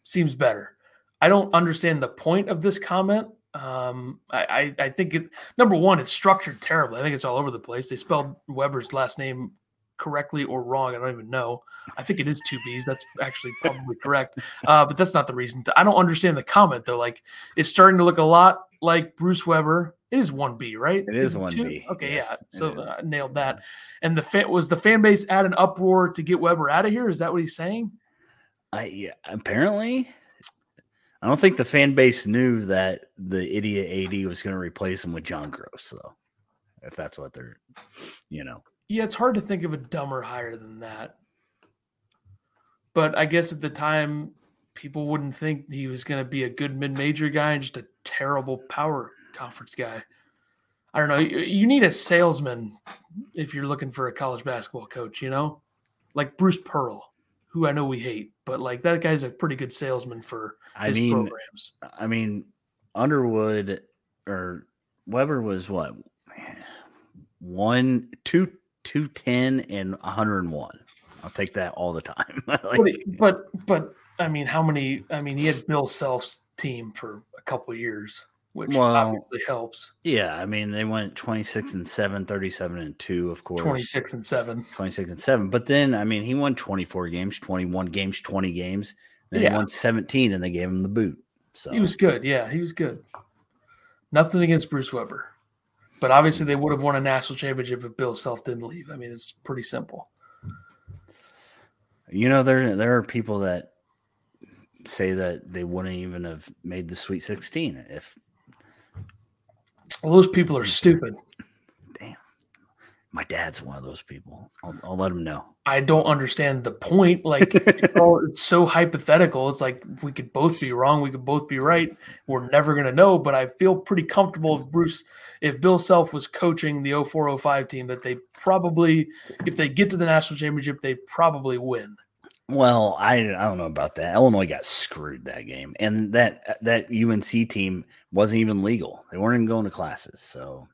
Seems better. I don't understand the point of this comment. Um, I, I, I think it number one, it's structured terribly. I think it's all over the place. They spelled Weber's last name correctly or wrong. I don't even know. I think it is two B's. That's actually probably correct. Uh, but that's not the reason. To, I don't understand the comment though. Like it's starting to look a lot like Bruce Weber. It is one B, right? It is one? B, Okay, yes, yeah. So uh, nailed that. And the fan was the fan base at an uproar to get Weber out of here. Is that what he's saying? I yeah, apparently, I don't think the fan base knew that the idiot AD was going to replace him with John Groce, though. If that's what they're, you know, Yeah, it's hard to think of a dumber hire than that. But I guess at the time, people wouldn't think he was going to be a good mid-major guy and just a terrible power conference guy. I don't know. You, need a salesman if you're looking for a college basketball coach. You know, like Bruce Pearl, who I know we hate, but like that guy's a pretty good salesman for I his mean, programs. I mean, Underwood or Weber was what one, two, two ten, and one hundred and one. I'll take that all the time. [LAUGHS] Like, But, but but I mean, how many? I mean, he had Bill Self's team for a couple of years, which Well, obviously helps. Yeah, I mean they went 26 and 7, 37 and 2, of course. Twenty six and seven. 26 and 7. But then I mean he won 24 games, 21 games, 20 games. Then Yeah. he won 17 and they gave him the boot. So He was good. Yeah, he was good. Nothing against Bruce Weber, but obviously they would have won a national championship if Bill Self didn't leave. I mean, it's pretty simple. you know there there are people that say that they wouldn't even have made the Sweet 16 if Well, those people are stupid. My dad's one of those people. I'll, I'll let him know. I don't understand the point. Like, it's, all, [LAUGHS] it's so hypothetical. It's like we could both be wrong. We could both be right. We're never going to know. But I feel pretty comfortable if Bruce, if Bill Self was coaching the 0405 team, that they probably, if they get to the national championship, they probably win. Well, I I don't know about that. Illinois got screwed that game, and that that UNC team wasn't even legal. They weren't even going to classes, so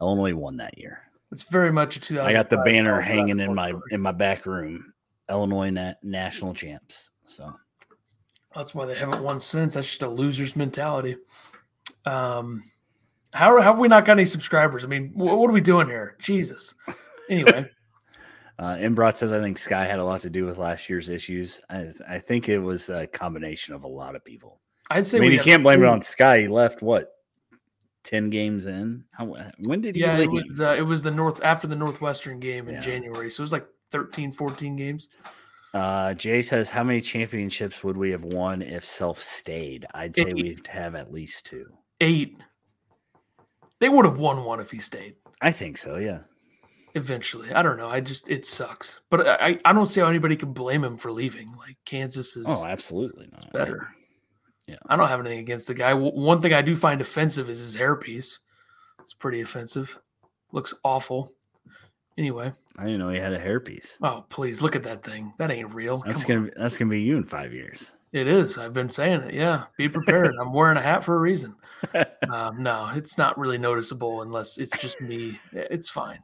Illinois won that year. It's very much a 2000. I got the banner hanging in my in my back room. Illinois nat- national champs. So That's why they haven't won since. That's just a loser's mentality. Um, how, how have we not got any subscribers? I mean, wh- what are we doing here? Jesus. Anyway, [LAUGHS] uh, Embrat says I think Skyy had a lot to do with last year's issues. I, I think it was a combination of a lot of people. I'd say I mean, we you can't blame it on Skyy. He left what ten games in. How when did he Yeah, it was, uh, it was the North after the Northwestern game in Yeah. January. So it was like 13, 14 games. Uh, Jay says, "How many championships would we have won if Self stayed?" I'd say we'd have at least two. Eight. They would have won one if he stayed I think so. Yeah. eventually. I don't know. I just, it sucks. But I, I don't see how anybody can blame him for leaving. Like Kansas is. Oh, absolutely not. better. Yeah. I don't have anything against the guy. One thing I do find offensive is his hairpiece. It's pretty offensive. Looks awful. Anyway, I didn't know he had a hairpiece. oh please look at that thing. That ain't real. That's Come gonna be, that's gonna be you in five years. It is. I've been saying it. Yeah, be prepared. I'm wearing a hat for a reason. [LAUGHS] Um, no, it's not really noticeable unless it's just me. It's fine.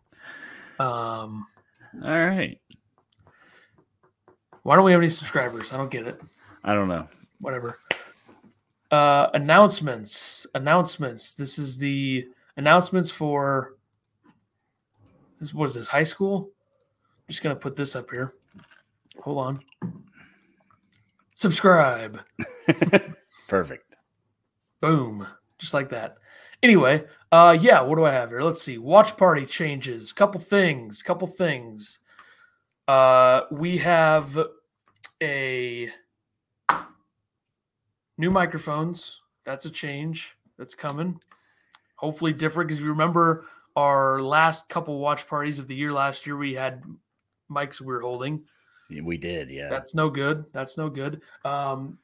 Um, All right. why don't we have any subscribers? I don't get it. I don't know. whatever. Uh, announcements. Announcements. This is the announcements for. This what is this? High school. I'm just gonna put this up here. Hold on. Subscribe. [LAUGHS] Perfect. Boom. Just like that. Anyway, uh, yeah. What do I have here? Let's see. Watch party changes. Couple things. Couple things. Uh, we have a new microphones. That's a change that's coming. Hopefully different because you remember our last couple watch parties of the year last year, we had mics we were holding. We did. Yeah. That's no good. That's no good. Um,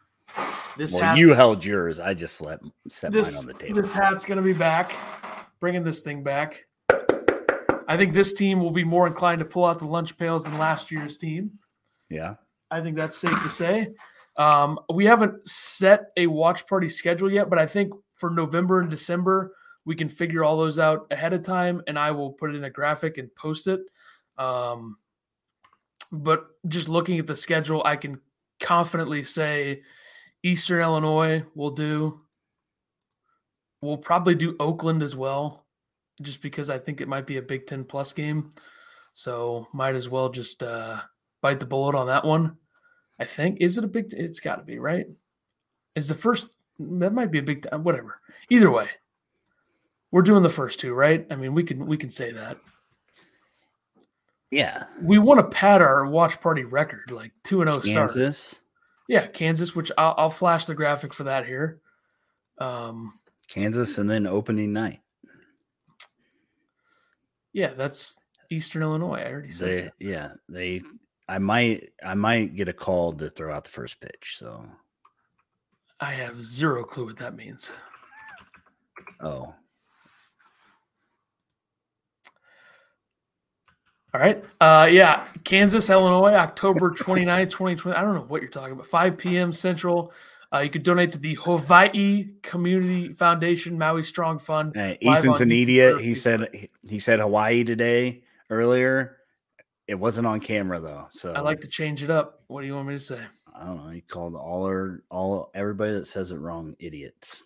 this well, you held yours. I just let set this, mine on the table. this hat's going to be back, bringing this thing back. I think this team will be more inclined to pull out the lunch pails than last year's team. yeah. I think that's safe to say. Um, we haven't set a watch party schedule yet, but I think for November and December, we can figure all those out ahead of time, and I will put it in a graphic and post it. Um, but just looking at the schedule, I can confidently say Eastern Illinois will do. We'll probably do Oakland as well, just because I think it might be a Big Ten plus game. So might as well just uh, bite the bullet on that one. I think is it a big? It's got to be right. Is the first that might be a big whatever. Either way, we're doing the first two, right? I mean, we can we can say that Yeah. we want to pad our watch party record, like two and zero start. Kansas. Yeah, Kansas, which I'll, I'll flash the graphic for that here. Um, Kansas, and then opening night. yeah, that's Eastern Illinois. I already said They, that. yeah, they. I might, I might get a call to throw out the first pitch. So, I have zero clue what that means. oh, All right. Uh, yeah, Kansas, Illinois, October 29th, 2020. I don't know what you're talking about. 5 p.m. Central. Uh, you could donate to the Hawaii Community Foundation Maui Strong Fund. Hey, Live Ethan's an idiot. He said he said Hawaii today earlier. It wasn't on camera though, so I like to change it up. What do you want me to say? I don't know. He called all our all everybody that says it wrong idiots.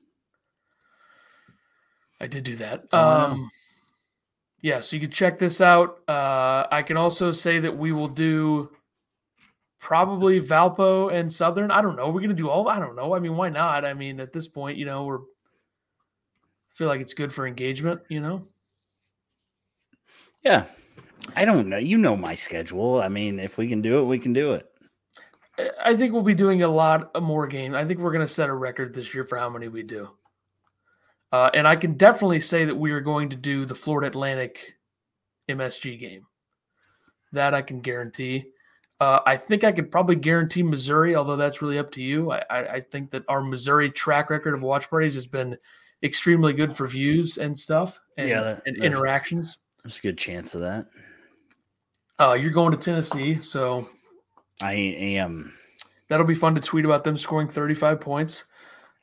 I did do that. all I know. Um, yeah, so you can check this out. Uh, I can also say that we will do probably Valpo and Southern. I don't know. We're gonna do all. I don't know. I mean, why not? I mean, at this point, you know, we're feel like it's good for engagement. You know. Yeah. I don't know. You know my schedule. I mean, if we can do it, we can do it. I- think we'll be doing a lot more games. I think we're going to set a record this year for how many we do. Uh, and I can definitely say that we are going to do the Florida Atlantic MSG game. That I can guarantee. Uh, I think I could probably guarantee Missouri, although that's really up to you. I, I, I think that our Missouri track record of watch parties has been extremely good for views and stuff and, Yeah, that- and interactions. There's a good chance of that. Uh, you're going to Tennessee, so I am. that'll be fun to tweet about them scoring 35 points.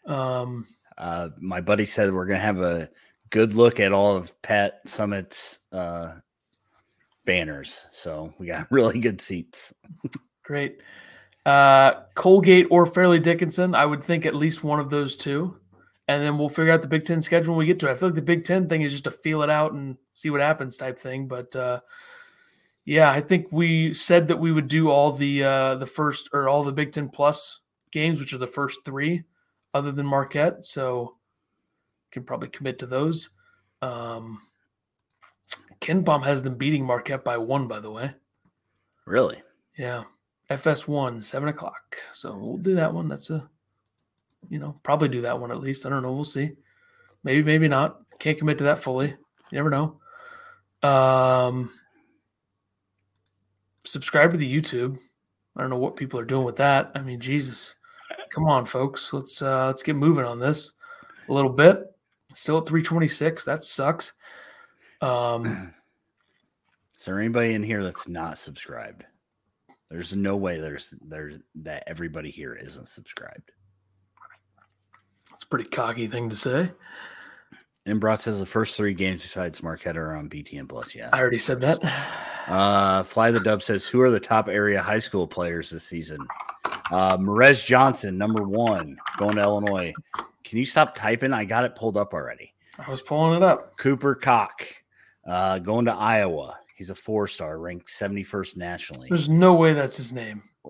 Um, Uh, my buddy said we're gonna have a good look at all of Pat Summitt's uh, banners, so we got [LAUGHS] really good seats. Great. Uh, Colgate or Fairleigh Dickinson. I would think at least one of those two. And then we'll figure out the Big Ten schedule when we get to it. I feel like the Big Ten thing is just to feel it out and see what happens type thing. But uh, yeah, I think we said that we would do all the uh, the first or all the Big Ten plus games, which are the first three, other than Marquette. So can probably commit to those. Um, KenPom has them beating Marquette by one, by the way. Really? Yeah. FS1, seven o'clock. So we'll do that one. That's a, you know, probably do that one at least. I don't know. We'll see. Maybe, maybe not. Can't commit to that fully. You never know. Um, subscribe to the YouTube. I don't know what people are doing with that. I mean, Jesus, come on, folks. Let's uh let's get moving on this a little bit. Still at 326. That sucks. Um, [CLEARS THROAT] Is there anybody in here that's not subscribed? There's no way there's there's that everybody here isn't subscribed. it's a pretty cocky thing to say. Imbroth says the first three games besides Marquette are on BTN Plus. Yeah. I already said that. Uh, Fly the Dub says, "Who are the top area high school players this season?" Uh, Morez Johnson, number one, going to Illinois. Can you stop typing? I got it pulled up already. I was pulling it up. Cooper Cock, uh, going to Iowa. He's a four star, ranked 71st nationally. There's no way that's his name. [LAUGHS]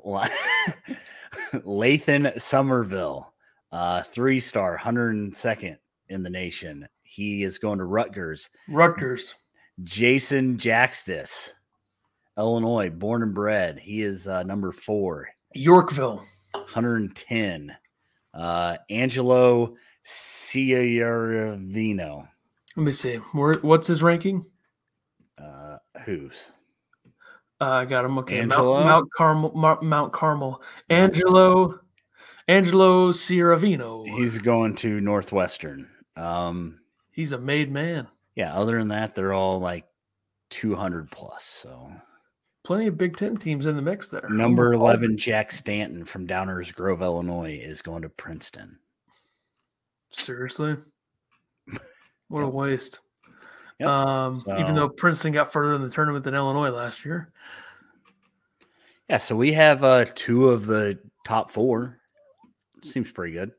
Lathan Somerville, uh, three star, 102nd in the nation. He is going to Rutgers. Rutgers. Jason Jakstys, Illinois, born and bred. He is uh, number four, Yorkville. 110. Uh, Angelo Ciaravino. Let me see. Where, what's his ranking? Uh, who's? Uh, I got him. Okay. Mount, Angelo? Mount Carmel. Mount, Mount Carmel. Angelo. Angelo Ciaravino. He's, He's going to Northwestern. Um, He's a made man. yeah, other than that, they're all like 200 plus. So Plenty of Big Ten teams in the mix there. number Oh, 11, Jack Stanton from Downers Grove, Illinois, is going to Princeton. Seriously. [LAUGHS] What a waste. Yep. Um, even though Princeton got further in the tournament than Illinois last year. Yeah, so we have uh, two of the top four. Seems pretty good.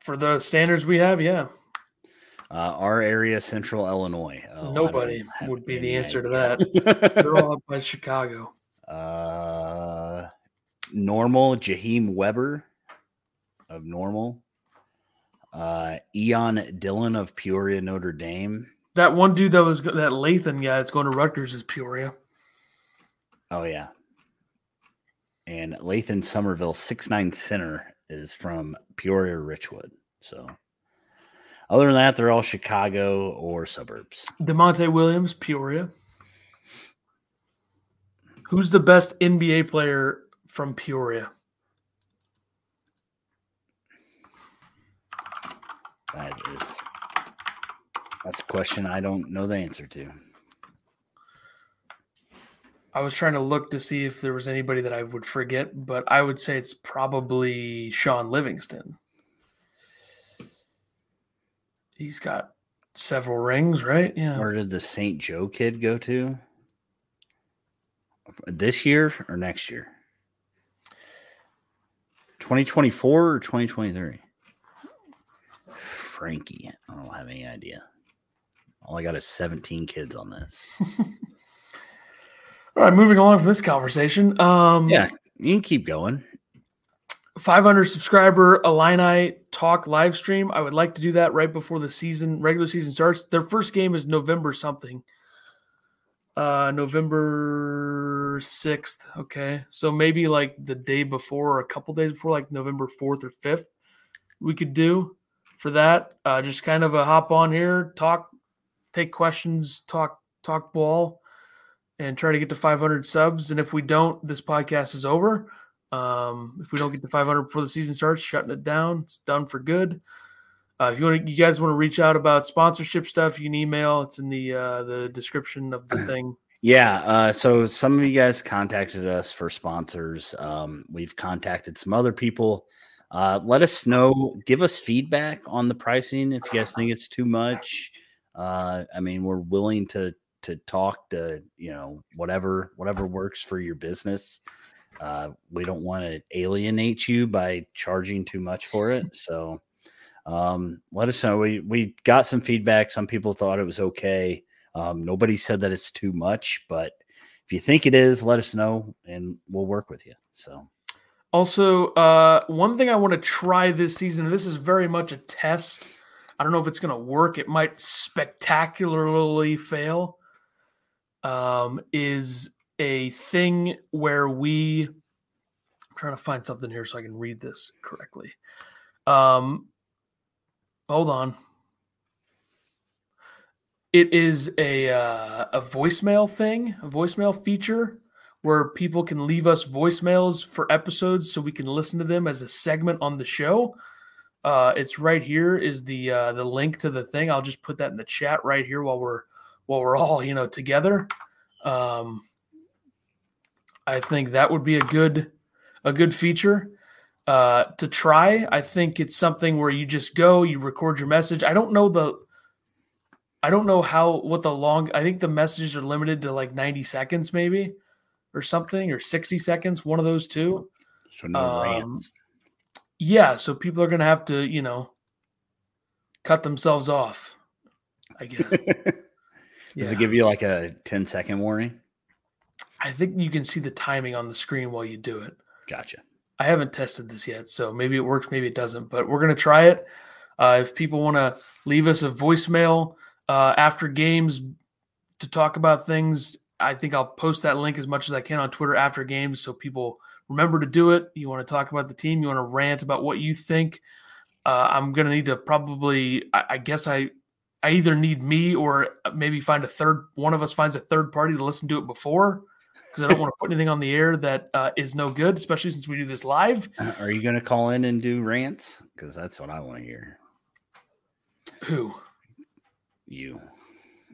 For the standards we have, yeah. Uh, our area, Central Illinois. Oh, Nobody would be the answer to that. They're all [LAUGHS] up by Chicago. uh, normal, Jaheim Weber of Normal. Uh, Eon Dillon of Peoria, Notre Dame. That one dude that was that Lathan guy that's going to Rutgers is Peoria. Oh, yeah. And Lathan Somerville, six nine center, is from Peoria, Richwood. So, other than that, they're all Chicago or suburbs. Demonte Williams, Peoria. Who's the best NBA player from Peoria? That is that's a question I don't know the answer to. I was trying to look to see if there was anybody that I would forget, but I would say it's probably Shaun Livingston. He's got several rings, right? Yeah. Where did the St. Joe kid go to? This year or next year? 2024 or 2023? Frankie. I don't have any idea. All I got is 17 kids on this. [LAUGHS] All right, moving along from this conversation. Um, yeah, you can keep going. 500 subscriber Illini talk live stream. I would like to do that right before the season, regular season starts. Their first game is November something. Uh, November 6th. Okay. So maybe like the day before or a couple days before, like November 4th or 5th, we could do for that. Uh, just kind of a hop on here, talk, take questions, talk, talk ball and try to get to 500 subs. And if we don't, this podcast is over. Um, if we don't get to 500 before the season starts, shutting it down. It's done for good. Uh, if you want, you guys want to reach out about sponsorship stuff, you can email. It's in the uh, the description of the [CLEARS THROAT] thing. Yeah. Uh, so some of you guys contacted us for sponsors. Um, we've contacted some other people. Uh, let us know. Give us feedback on the pricing if you guys think it's too much. Uh, I mean, we're willing to to talk to you know whatever whatever works for your business. Uh, we don't want to alienate you by charging too much for it. [LAUGHS] So um, let us know. We we got some feedback. Some people thought it was okay. Um, nobody said that it's too much, but if you think it is, let us know and we'll work with you. So. Also, uh, one thing I want to try this season, this is very much a test. I don't know if it's going to work. It might spectacularly fail um, is a thing where we I'm trying to find something here so I can read this correctly. Um, hold on. It is a uh, a voicemail thing, a voicemail feature where people can leave us voicemails for episodes so we can listen to them as a segment on the show. Uh, it's right here is the uh, the link to the thing. I'll just put that in the chat right here while we're while we're all you know together. Um, I think that would be a good a good feature uh, to try. I think it's something where you just go, you record your message. I don't know the I don't know how what the long I think the messages are limited to like 90 seconds maybe or something or 60 seconds, one of those two. So no um, rants. Yeah, so people are going to have to, you know, cut themselves off, I guess. [LAUGHS] Does yeah. it give you like a 10 second warning? I think you can see the timing on the screen while you do it. Gotcha. I haven't tested this yet, so maybe it works, maybe it doesn't, but we're going to try it. Uh, if people want to leave us a voicemail uh, after games to talk about things, I think I'll post that link as much as I can on Twitter after games so people remember to do it. You want to talk about the team, you want to rant about what you think. Uh, I'm going to need to probably, I, I guess I I either need me or maybe find a third one of us finds a third party to listen to it before because I don't want to put anything on the air that uh, is no good, especially since we do this live. Uh, are you going to call in and do rants? Because that's what I want to hear. Who? You.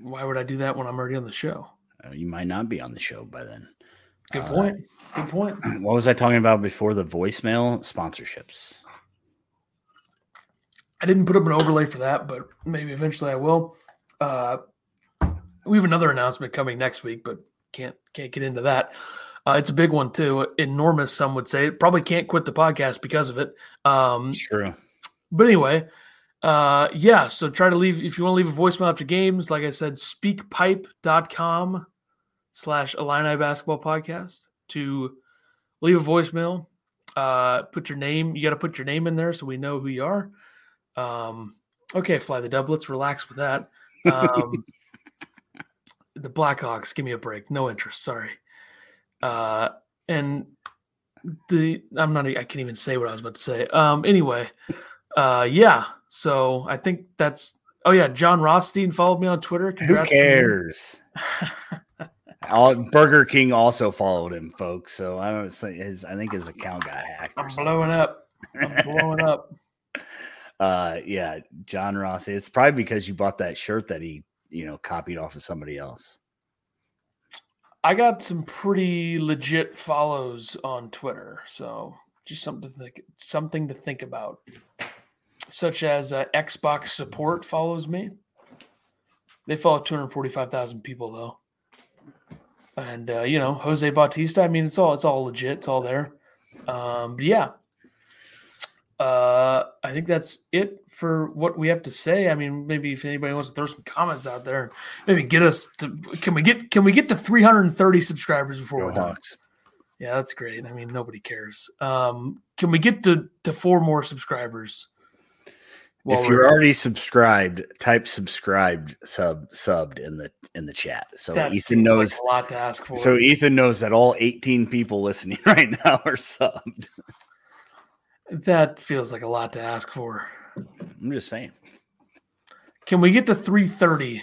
Why would I do that when I'm already on the show? Uh, you might not be on the show by then. Good point. Good point. [CLEARS THROAT] What was I talking about before the voicemail sponsorships? I didn't put up an overlay for that, but maybe eventually I will. Uh, we have another announcement coming next week, but can't can't get into that. Uh, it's a big one too, enormous. Some would say. Probably can't quit the podcast because of it. Um, True. But anyway, uh, yeah. So try to leave if you want to leave a voicemail after games. Like I said, speakpipe.com slash Illini basketball podcast to leave a voicemail. Uh, put your name. You got to put your name in there so we know who you are. Um, okay, fly the dub. Let's relax with that. [LAUGHS] Um, the Blackhawks, give me a break. No interest. Sorry. Uh, and the I'm not. I can't even say what I was about to say. Um, anyway, uh, yeah. So I think that's. Oh yeah, Jon Rothstein followed me on Twitter. Congrats Who cares? [LAUGHS] Burger King also followed him, folks. So I don't say his. I think his account got hacked. I'm blowing up. I'm blowing up. [LAUGHS] Uh, yeah, John Ross. It's probably because you bought that shirt that he, you know, copied off of somebody else. I got some pretty legit follows on Twitter, so just something to think, something to think about. Such as uh, Xbox support follows me. They follow 245,000 people though, and uh, you know Jose Bautista. I mean, it's all it's all legit. It's all there. Um, but yeah, uh, I think that's it for what we have to say. I mean, maybe if anybody wants to throw some comments out there, maybe get us to can we get can we get to 330 subscribers before Go we're done? Yeah, that's great. I mean, nobody cares. Um, can we get to to four more subscribers? If we're- you're already subscribed, type subscribed sub subbed in the in the chat. So that Ethan knows like a lot to ask for. so Ethan knows that all 18 people listening [LAUGHS] right now are subbed. that feels like a lot to ask for. I'm just saying. Can we get to 330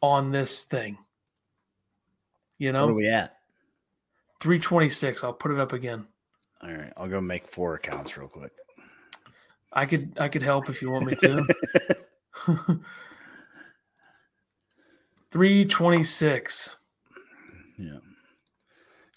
on this thing? You What are we at? 326. I'll put it up again. All right, I'll go make four accounts real quick. I could I could help if you want me to. [LAUGHS] [LAUGHS] 326. Yeah.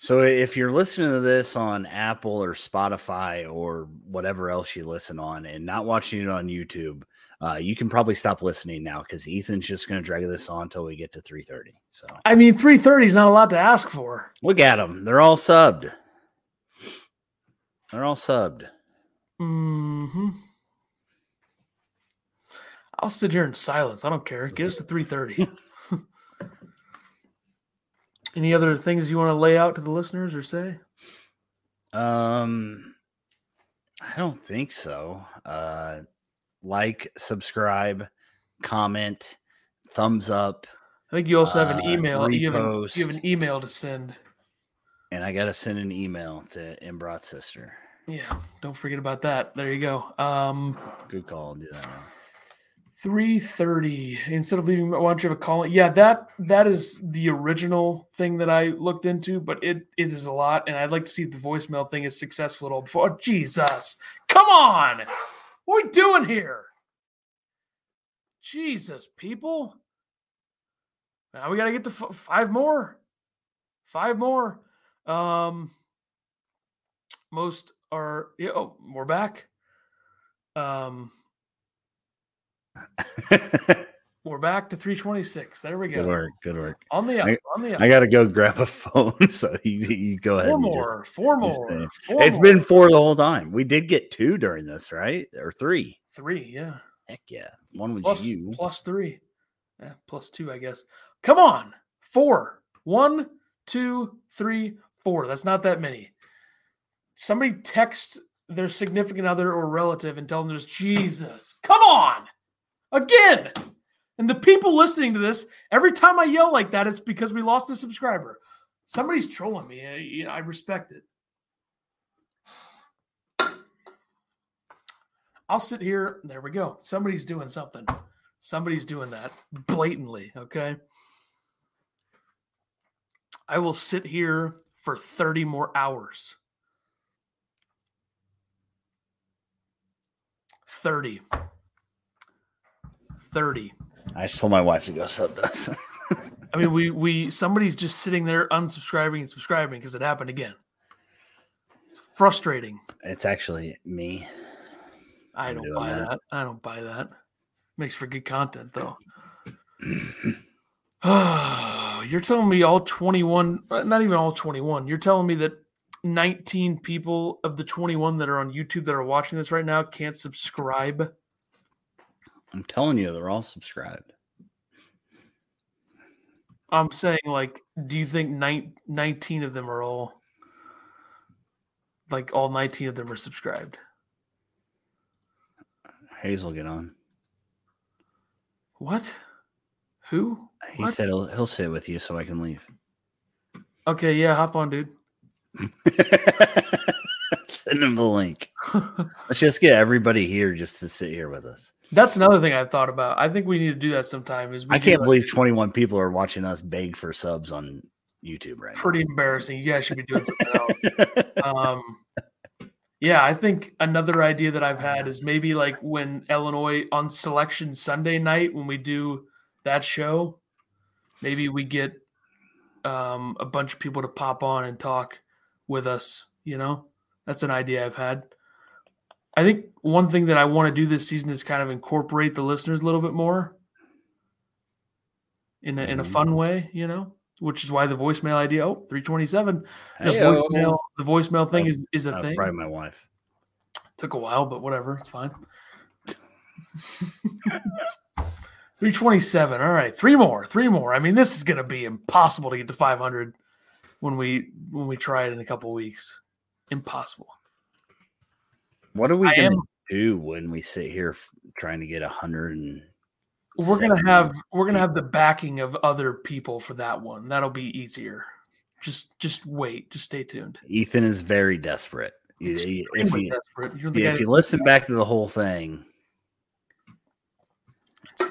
So if you're listening to this on Apple or Spotify or whatever else you listen on and not watching it on YouTube, uh, you can probably stop listening now because Ethan's just going to drag this on until we get to 3:30. So I mean, 330 is not a lot to ask for. look at them; they're all subbed. They're all subbed. hmm I'll sit here in silence. I don't care. Get us to 330. [LAUGHS] Any other things you want to lay out to the listeners or say? Um, I don't think so. Uh, like, subscribe, comment, thumbs up, I think you also have an Uh, email. You have an, you have an email to send. and I got to send an email to Imbrat's sister. Yeah, don't forget about that. There you go. Um, Good call. I'll do that now. Three thirty. Instead of leaving, why don't you have a call? Yeah, that that is the original thing that I looked into, but it it is a lot, and I'd like to see if the voicemail thing is successful at all. Before, oh, Jesus, come on, what are we doing here? Jesus, people. Now we got to get to f- five more. Five more. Um, most are. Yeah, oh, we're back. Um, [LAUGHS] we're back to 326. There we go. good go. work. Good work. On the up. I- on the up. I got to go grab a [LAUGHS] phone. So you, you go ahead. four and you just- more. four more. four it's more. been four the whole time. We did get two during this, right? Or three. three. Yeah. Heck yeah. One was Plus, you. plus three. Yeah, plus two, I guess. Come on. Four. One, two, three, four. That's not that many. Somebody text their significant other or relative and tell them there's Jesus. Come on. Again. And the people listening to this, every time I yell like that, it's because we lost a subscriber. Somebody's trolling me. Eh, I, know, I respect it. I'll sit here. There we go. Somebody's doing something. Somebody's doing that blatantly. Okay. I will sit here for 30 more hours. 30. 30. I just told my wife to go sub to us. [LAUGHS] I mean, we we somebody's just sitting there unsubscribing and subscribing because it happened again. It's frustrating. it's actually me. I I'm don't buy that. that. I don't buy that. Makes for good content though. Oh, [LAUGHS] [SIGHS] you're telling me all 21, uh, not even all 21. You're telling me that 19 people of the 21 that are on YouTube that are watching this right now can't subscribe. I'm telling you, they're all subscribed. I'm saying, like, do you think nine, 19 of them are all, like, all 19 of them are subscribed? Hazel, get on. What? Who? He What? said he'll, he'll sit with you so I can leave. Okay, yeah, hop on, dude. [LAUGHS] [LAUGHS] Send him the link. Let's just get everybody here just to sit here with us. That's another thing I've thought about. I think we need to do that sometime. Is we I can't like, believe 21 people are watching us beg for subs on YouTube right pretty embarrassing. You guys should be doing something [LAUGHS] else. um yeah i think another idea that i've had is maybe like when illinois on selection sunday night when we do that show maybe we get um a bunch of people to pop on and talk with us you know that's an idea i've had i think one thing that i want to do this season is kind of incorporate the listeners a little bit more in a, in a Mhm. fun way you know which is why the voicemail idea oh 327 the Heyo. voicemail, the voicemail thing is, is a thing. probably my wife. Took a while, but whatever. It's fine. [LAUGHS] 327. All right. Three more. Three more. I mean, this is going to be impossible to get to 500 when we when we try it in a couple weeks. Impossible. What are we going to do when we sit here trying to get a hundred and? We're gonna 70 have we're gonna have the backing of other people for that one. That'll be easier. Just just wait. Just stay tuned. Ethan is very desperate. If you, desperate. Yeah, if you that- listen back to the whole thing,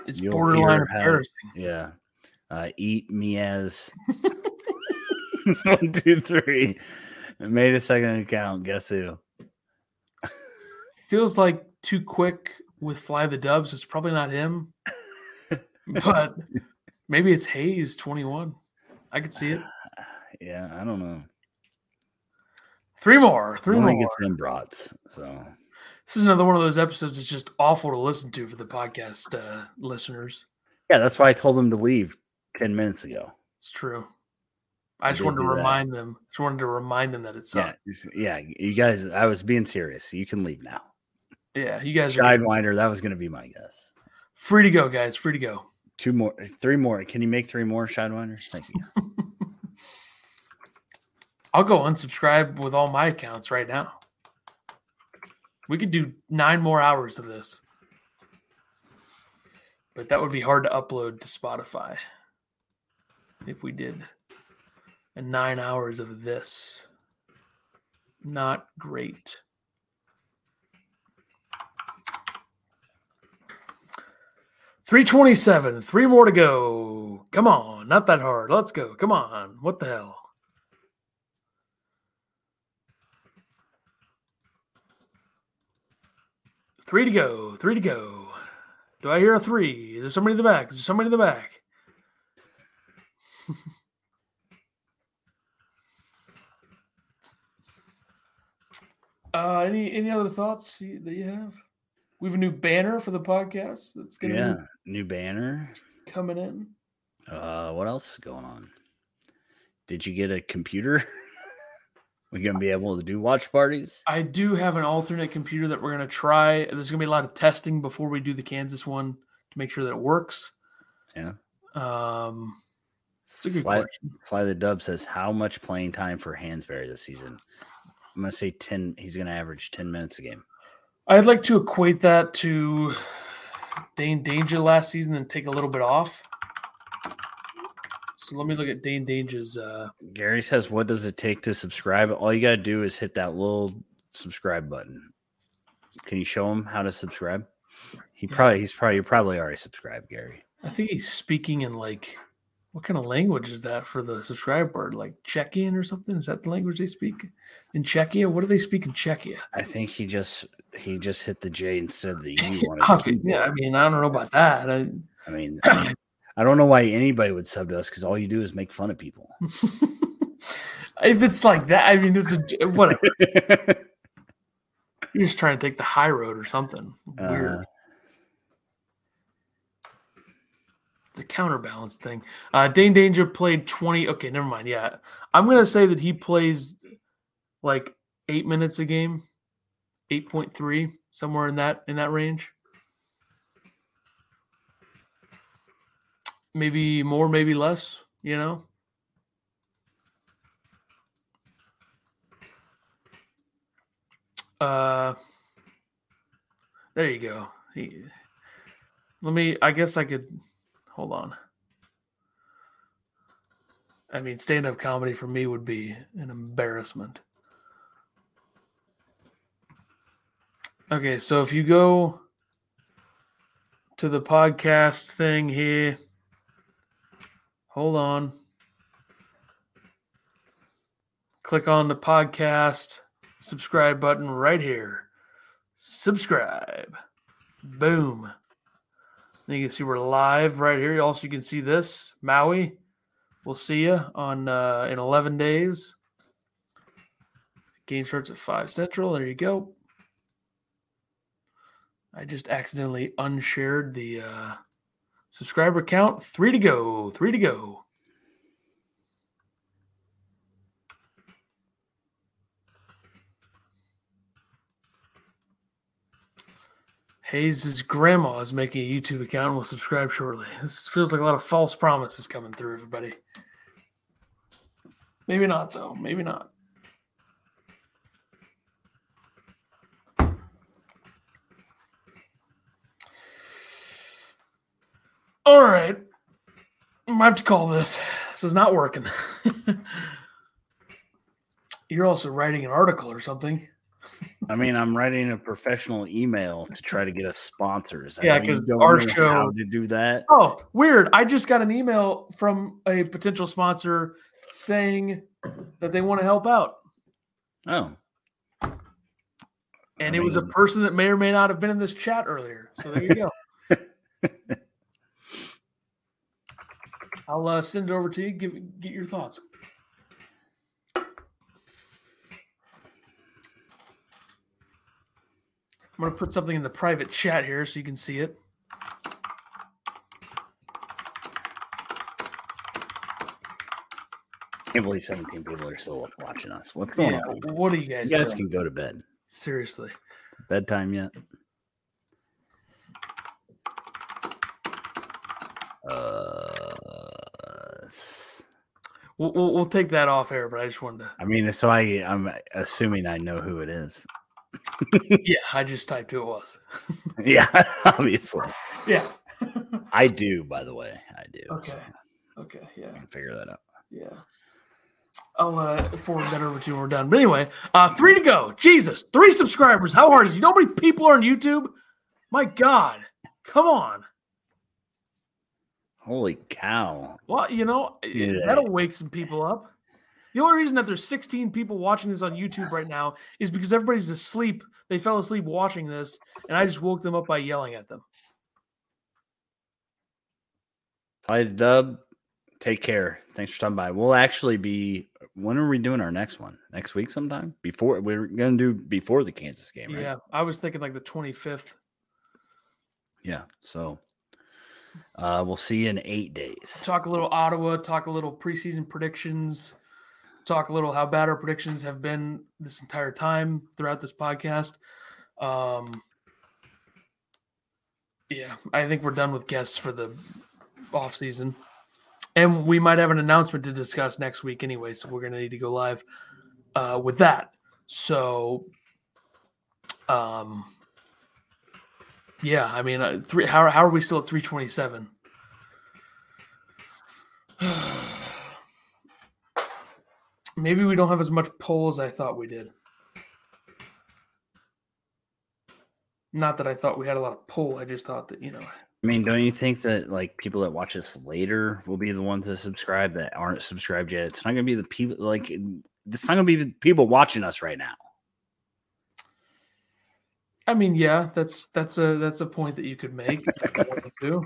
it's you'll borderline hear how- embarrassing. [LAUGHS] yeah, uh, eat me as [LAUGHS] one, two, three. Made a second account. Guess who? Feels like too quick with Fly the Dubs. It's probably not him, [LAUGHS] but maybe it's Hayes twenty one. I could see it. Yeah, I don't know. Three more. Three I more. think it's them brats. So This is another one of those episodes that's just awful to listen to for the podcast uh, listeners. yeah, that's why I told them to leave ten minutes ago. It's true. I just wanted to do that. remind them. Just wanted to remind them that it's Yeah, yeah, you guys. I was being serious. You can leave now. yeah. You guys are Sidewinder. That was going to be my guess. free to go, guys. Free to go. Two more, three more. Can you make three more, Sidewinder? Thank you. [LAUGHS] I'll go unsubscribe with all my accounts right now. We could do nine more hours of this. But that would be hard to upload to Spotify if we did. And nine hours of this. Not great. Three twenty-seven. Three more to go. Come on, not that hard. Let's go. Come on. What the hell? Three to go. Three to go. Do I hear a three? Is there somebody in the back? Is there somebody in the back? [LAUGHS] uh, any any other thoughts that you have? We have a new banner for the podcast that's to yeah, new banner. coming in. Uh, what else is going on? Did you get a computer? [LAUGHS] we gonna be able to do watch parties? I do have an alternate computer that we're to try. There's to be a lot of testing before we do the Kansas one to make sure that it works. Yeah. Um, it's a good Fly, question. Fly the Dub says how much playing time for Hansberry this season? I'm gonna say ten. He's gonna average ten minutes a game. I'd like to equate that to Dain Dainja last season and take a little bit off. So let me look at Dain Dainja's. Uh, Gary says, "What does it take to subscribe?" All you gotta do is hit that little subscribe button. Can you show him how to subscribe? He probably he's probably you're probably already subscribed, Gary. I think he's speaking in like, what kind of language is that for the subscribe word? Like Czechian or something? Is that the language they speak in Czechia? What do they speak in Czechia? I think he just he just hit the J instead of the [LAUGHS] U. Yeah, I mean, I don't know about that. I, I mean, [CLEARS THROAT] I don't know why anybody would sub to us because all you do is make fun of people. [LAUGHS] if it's like that, I mean, it's a whatever. [LAUGHS] You're just trying to take the high road or something weird. Uh, A counterbalance thing. Uh, Dain Dainja played 20. Okay, never mind. Yeah. I'm going to say that he plays like eight minutes a game, 8.3, somewhere in that in that range. Maybe more, maybe less, you know? Uh, there you go. He, let me, I guess I could hold on. I mean, stand up comedy for me would be an embarrassment. Okay, so if you go to the podcast thing here, hold on. Click on the podcast subscribe button right here. Subscribe. Boom. Then you can see we're live right here. Also, you can see this Maui. We'll see you on uh, in 11 days. Game starts at five central. There you go. I just accidentally unshared the uh, subscriber count. Three to go. Three to go. Hayes' grandma is making a YouTube account and will subscribe shortly. This feels like a lot of false promises coming through, everybody. Maybe not, though. Maybe not. All right. I have to call this. This is not working. [LAUGHS] You're also writing an article or something. I mean, I'm writing a professional email to try to get us sponsors. Yeah, because our show- how to do that. Oh, weird. I just got an email from a potential sponsor saying that they want to help out. Oh, And I it was a person that may or may not have been in this chat earlier. So there you go. [LAUGHS] I'll uh, send it over to you. Give get your thoughts. I'm gonna put something in the private chat here so you can see it. I can't believe 17 people are still watching us. What's going Yeah, on? what are you guys, You guys doing? can go to bed. Seriously. Bedtime yet? Uh, We'll, we'll, we'll take that off air, but I just wanted to. I mean, so I I'm assuming I know who it is. [LAUGHS] Yeah, I just typed who it was. [LAUGHS] yeah, [LAUGHS] obviously. Yeah. I do, by the way. I do. Okay. so Okay. Yeah. I can figure that out. Yeah. I'll uh, forward that over to you when we're done. But anyway, uh, three to go. Jesus, three subscribers. How hard is it? You know how many people are on YouTube? My God. Come on. Holy cow. Well, you know, Yeah. that'll wake some people up. The only reason that there's 16 people watching this on YouTube right now is because everybody's asleep. They fell asleep watching this, and I just woke them up by yelling at them. Hi, Dub. Take care. Thanks for stopping by. We'll actually be. When are we doing our next one? Next week, sometime before we're going to do before the Kansas game, right? Yeah, I was thinking like the 25th. Yeah. So, uh, we'll see you in eight days. talk a little Ottawa, talk a little preseason predictions, talk a little how bad our predictions have been this entire time throughout this podcast. Um, yeah, I think we're done with guests for the off season, and we might have an announcement to discuss next week anyway. So we're gonna need to go live uh, with that. So, um, yeah, I mean, uh, three. How how are we still at three twenty seven? [SIGHS] [SIGHS] Maybe we don't have as much pull as I thought we did. Not that I thought we had a lot of pull. I just thought that, you know, I mean, don't you think that like people that watch us later will be the ones to subscribe that aren't subscribed yet? It's not going to be the people like it's not going to be the people watching us right now. I mean, yeah, that's that's a that's a point that you could make. if you to.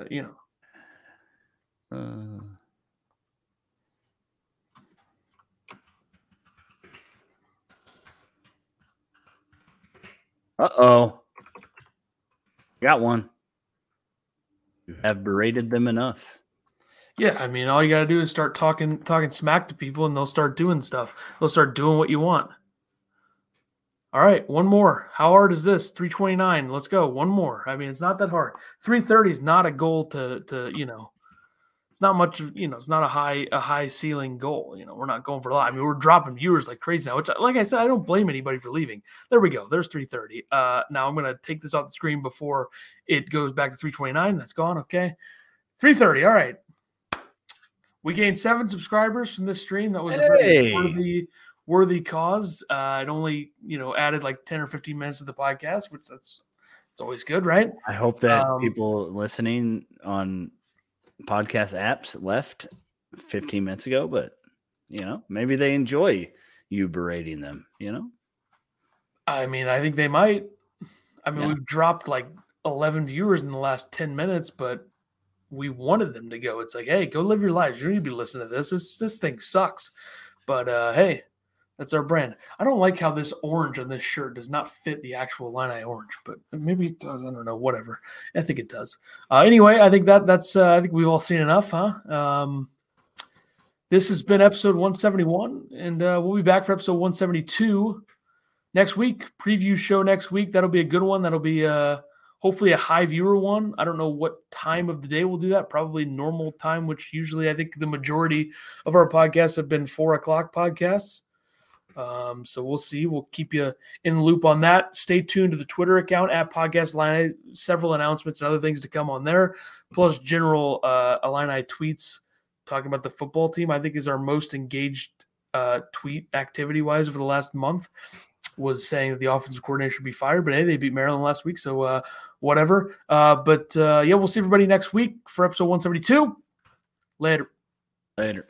Uh, you know, Uh, Uh oh. Got one. You have berated them enough. yeah. I mean, all you got to do is start talking talking smack to people, and they'll start doing stuff. They'll start doing what you want. All right, one more. How hard is this? 329. Let's go. One more. I mean, it's not that hard. 330 is not a goal to to, you know, it's not much, you know, it's not a high a high ceiling goal. You know, we're not going for a lot. I mean, we're dropping viewers like crazy now, which like I said, I don't blame anybody for leaving. There we go. There's 330. Uh now I'm gonna take this off the screen before it goes back to 329. That's gone. Okay. 330. All right. We gained seven subscribers from this stream. That was a very worthy worthy cause. Uh, it only you know added like ten or fifteen minutes to the podcast, which that's it's always good, right? I hope that Um, people listening on podcast apps left 15 minutes ago, but you know, maybe they enjoy you berating them, you know? I mean, I think they might. I mean, Yeah. we've dropped like eleven viewers in the last ten minutes, but we wanted them to go. It's like, hey, go live your lives. You don't need to be listening to this. This this thing sucks. But uh, hey, that's our brand. I don't like how this orange on this shirt does not fit the actual Illini orange, but maybe it does. I don't know. Whatever. I think it does. Uh, anyway, I think that that's. Uh, I think we've all seen enough, huh? Um, this has been episode 171, and uh, we'll be back for episode 172 next week. Preview show next week. That'll be a good one. That'll be uh, hopefully a high viewer one. I don't know what time of the day we'll do that. Probably normal time, which usually I think the majority of our podcasts have been four o'clock podcasts. Um, so we'll see. We'll keep you in the loop on that. Stay tuned to the Twitter account at Podcast Illini. Several announcements and other things to come on there, plus general uh, Illini tweets talking about the football team. I think is our most engaged uh, tweet activity wise over the last month. Was saying that the offensive coordinator should be fired, but hey, they beat Maryland last week, so uh, whatever. Uh, but uh, yeah, we'll see everybody next week for episode 172. Later. Later.